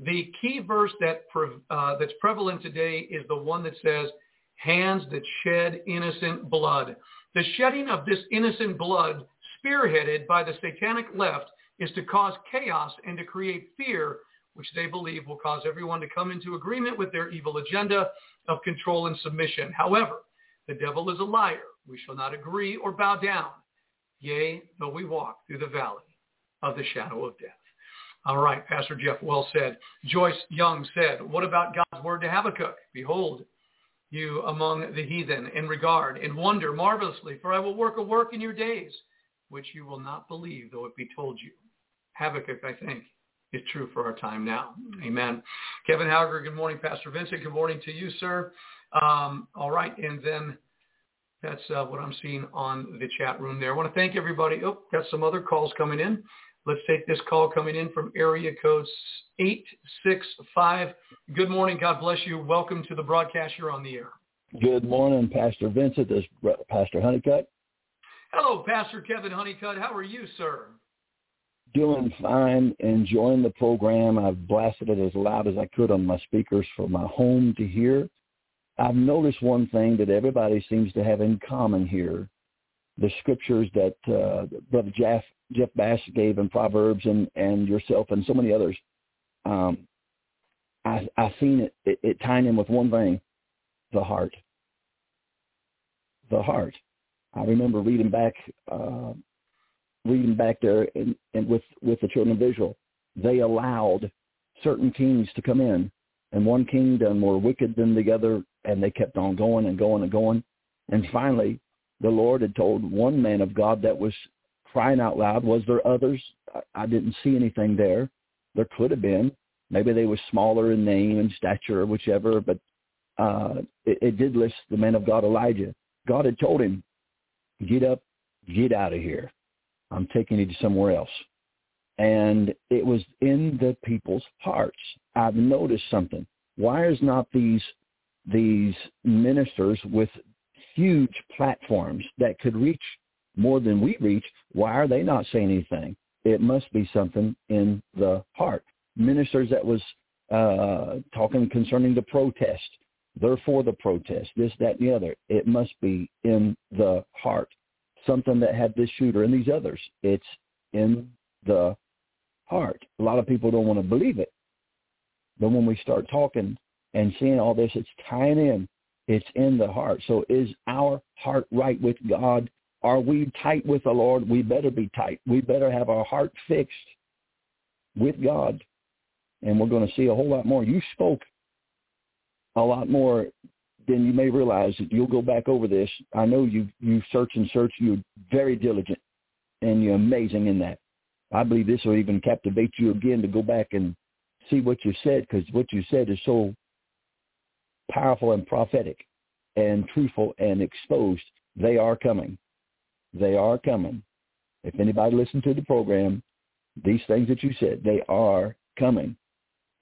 The key verse that uh, that's prevalent today is the one that says, hands that shed innocent blood. The shedding of this innocent blood spearheaded by the satanic left is to cause chaos and to create fear, which they believe will cause everyone to come into agreement with their evil agenda of control and submission. However, the devil is a liar. We shall not agree or bow down, yea, though we walk through the valley of the shadow of death. All right, Pastor Jeff, well said. Joyce Young said, what about God's word to Habakkuk? Behold, you among the heathen in regard and wonder marvelously, for I will work a work in your days which you will not believe, though it be told you. Habakkuk, I think, is true for our time now. Amen. Kevin Hauger, good morning. Pastor Vincent, good morning to you, sir. Um, all right, and then that's uh, what I'm seeing on the chat room there. I want to thank everybody. Oh, got some other calls coming in. Let's take this call coming in from area code 865. Good morning. God bless you. Welcome to the broadcast. You're on the air. Good morning, Pastor Vincent. This is Pastor Honeycutt. Hello, Pastor Kevin Honeycutt. How are you, sir? Doing fine, enjoying the program. I've blasted it as loud as I could on my speakers for my home to hear. I've noticed one thing that everybody seems to have in common here. The scriptures that uh, Brother Jeff, Jeff Bass gave in Proverbs and, and yourself and so many others, um, I, I've seen it, it, it tying in with one thing, the heart. The heart. I remember reading back uh, reading back there and, and with with the children of Israel, they allowed certain kings to come in, and one kingdom more wicked than the other, and they kept on going and going and going, and finally, the Lord had told one man of God that was crying out loud. Was there others? I, didn't see anything there. There could have been. Maybe they were smaller in name and stature or whichever, but uh, it, it did list the man of God Elijah. God had told him, get up, get out of here. I'm taking you to somewhere else. And it was in the people's hearts. I've noticed something. Why is not these these ministers with huge platforms that could reach more than we reach, why are they not saying anything? It must be something in the heart. Ministers that was uh, talking concerning the protest, they're for the protest, this, that, and the other. It must be in the heart. Something that had this shooter and these others. It's in the heart. A lot of people don't want to believe it. But when we start talking and seeing all this, it's tying in. It's in the heart. So is our heart right with God? Are we tight with the Lord? We better be tight. We better have our heart fixed with God. And we're going to see a whole lot more. You spoke a lot more than you may realize. You'll go back over this. I know you you search and search. You're very diligent, and you're amazing in that. I believe this will even captivate you again to go back and see what you said, because what you said is so powerful and prophetic, and truthful and exposed. They are coming. They are coming. If anybody listened to the program, these things that you said, they are coming.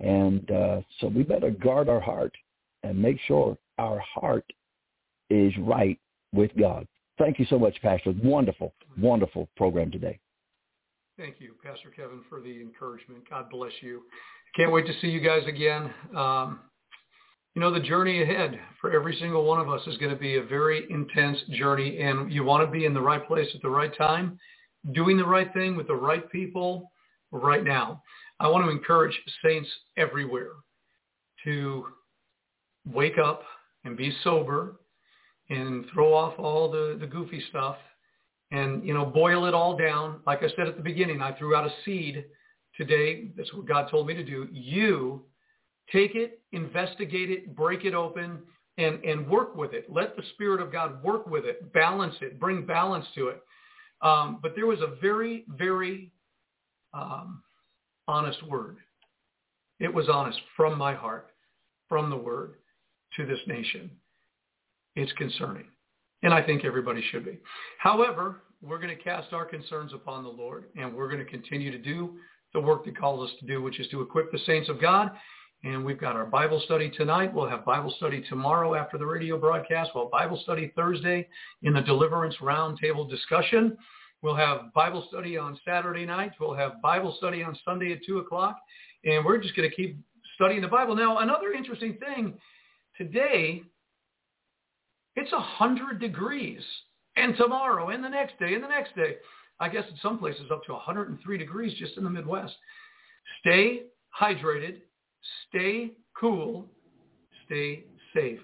And uh, so we better guard our heart and make sure our heart is right with God. Thank you so much, Pastor. Wonderful, wonderful program today. Thank you, Pastor Kevin, for the encouragement. God bless you. Can't wait to see you guys again. Um, you know, the journey ahead for every single one of us is going to be a very intense journey, and you want to be in the right place at the right time, doing the right thing with the right people right now. I want to encourage saints everywhere to wake up and be sober and throw off all the, the goofy stuff and, you know, boil it all down. Like I said at the beginning, I threw out a seed today. That's what God told me to do. You take it, investigate it, break it open, and, and work with it. Let the Spirit of God work with it, balance it, bring balance to it. Um, but there was a very, very um, honest word. It was honest from my heart, from the word to this nation. It's concerning. And I think everybody should be. However, we're going to cast our concerns upon the Lord, and we're going to continue to do the work that calls us to do, which is to equip the saints of God. And we've got our Bible study tonight. We'll have Bible study tomorrow after the radio broadcast. We'll Bible study Thursday in the Deliverance Roundtable discussion. We'll have Bible study on Saturday night. We'll have Bible study on Sunday at 2 o'clock. And we're just going to keep studying the Bible. Now, another interesting thing, today, it's 100 degrees. And tomorrow, and the next day, and the next day. I guess in some places up to 103 degrees just in the Midwest. Stay hydrated. Stay cool. Stay safe.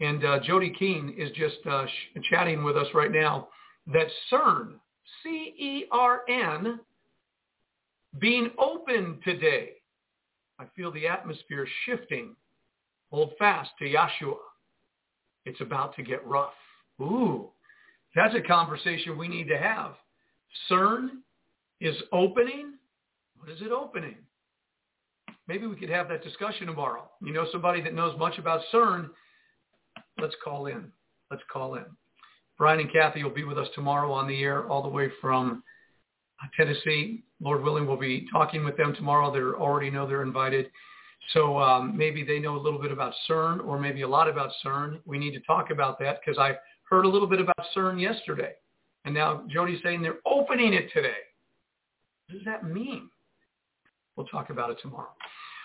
And uh, Jody Keene is just uh, sh- chatting with us right now that CERN, C-E-R-N, being open today. I feel the atmosphere shifting. Hold fast to Yahshua. It's about to get rough. Ooh, that's a conversation we need to have. CERN is opening. What is it opening? Maybe we could have that discussion tomorrow. You know somebody that knows much about CERN? Let's call in. Let's call in. Brian and Kathy will be with us tomorrow on the air all the way from Tennessee. Lord willing, we'll be talking with them tomorrow. They already know they're invited. So um, maybe they know a little bit about CERN or maybe a lot about CERN. We need to talk about that because I heard a little bit about CERN yesterday. And now Jody's saying they're opening it today. What does that mean? We'll talk about it tomorrow.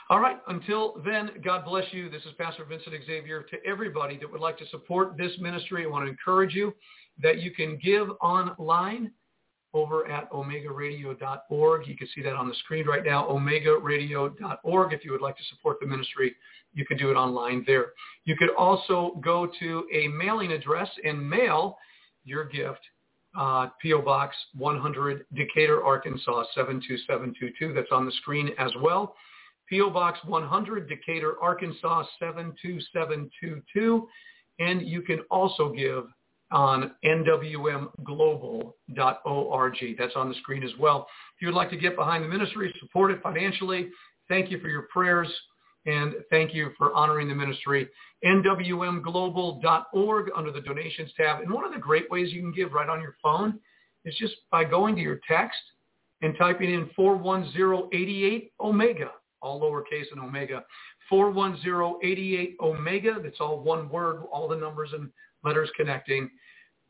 All right. Until then, God bless you. This is Pastor Vincent Xavier. To everybody that would like to support this ministry, I want to encourage you that you can give online over at omegaradio.org. You can see that on the screen right now, omegaradio.org. If you would like to support the ministry, you can do it online there. You could also go to a mailing address and mail your gift, uh, P.O. Box 100, Decatur, Arkansas 72722. That's on the screen as well. P.O. Box 100, Decatur, Arkansas 72722. And you can also give on nwmglobal.org. That's on the screen as well. If you would like to get behind the ministry, support it financially, thank you for your prayers, and thank you for honoring the ministry. nwmglobal.org under the donations tab. And one of the great ways you can give right on your phone is just by going to your text and typing in 41088 Omega, all lowercase and Omega. 41088 Omega. That's all one word, all the numbers and letters connecting.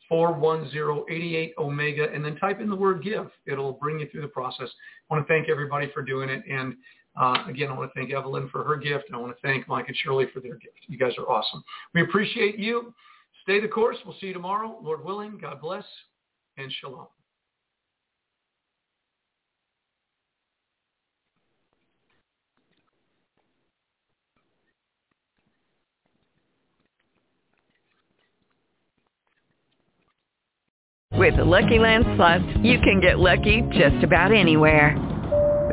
41088 Omega, and then type in the word give. It'll bring you through the process. I want to thank everybody for doing it. And uh, again, I want to thank Evelyn for her gift, and I want to thank Mike and Shirley for their gift. You guys are awesome. We appreciate you. Stay the course. We'll see you tomorrow. Lord willing, God bless, and shalom. With the Lucky Land Slots, you can get lucky just about anywhere.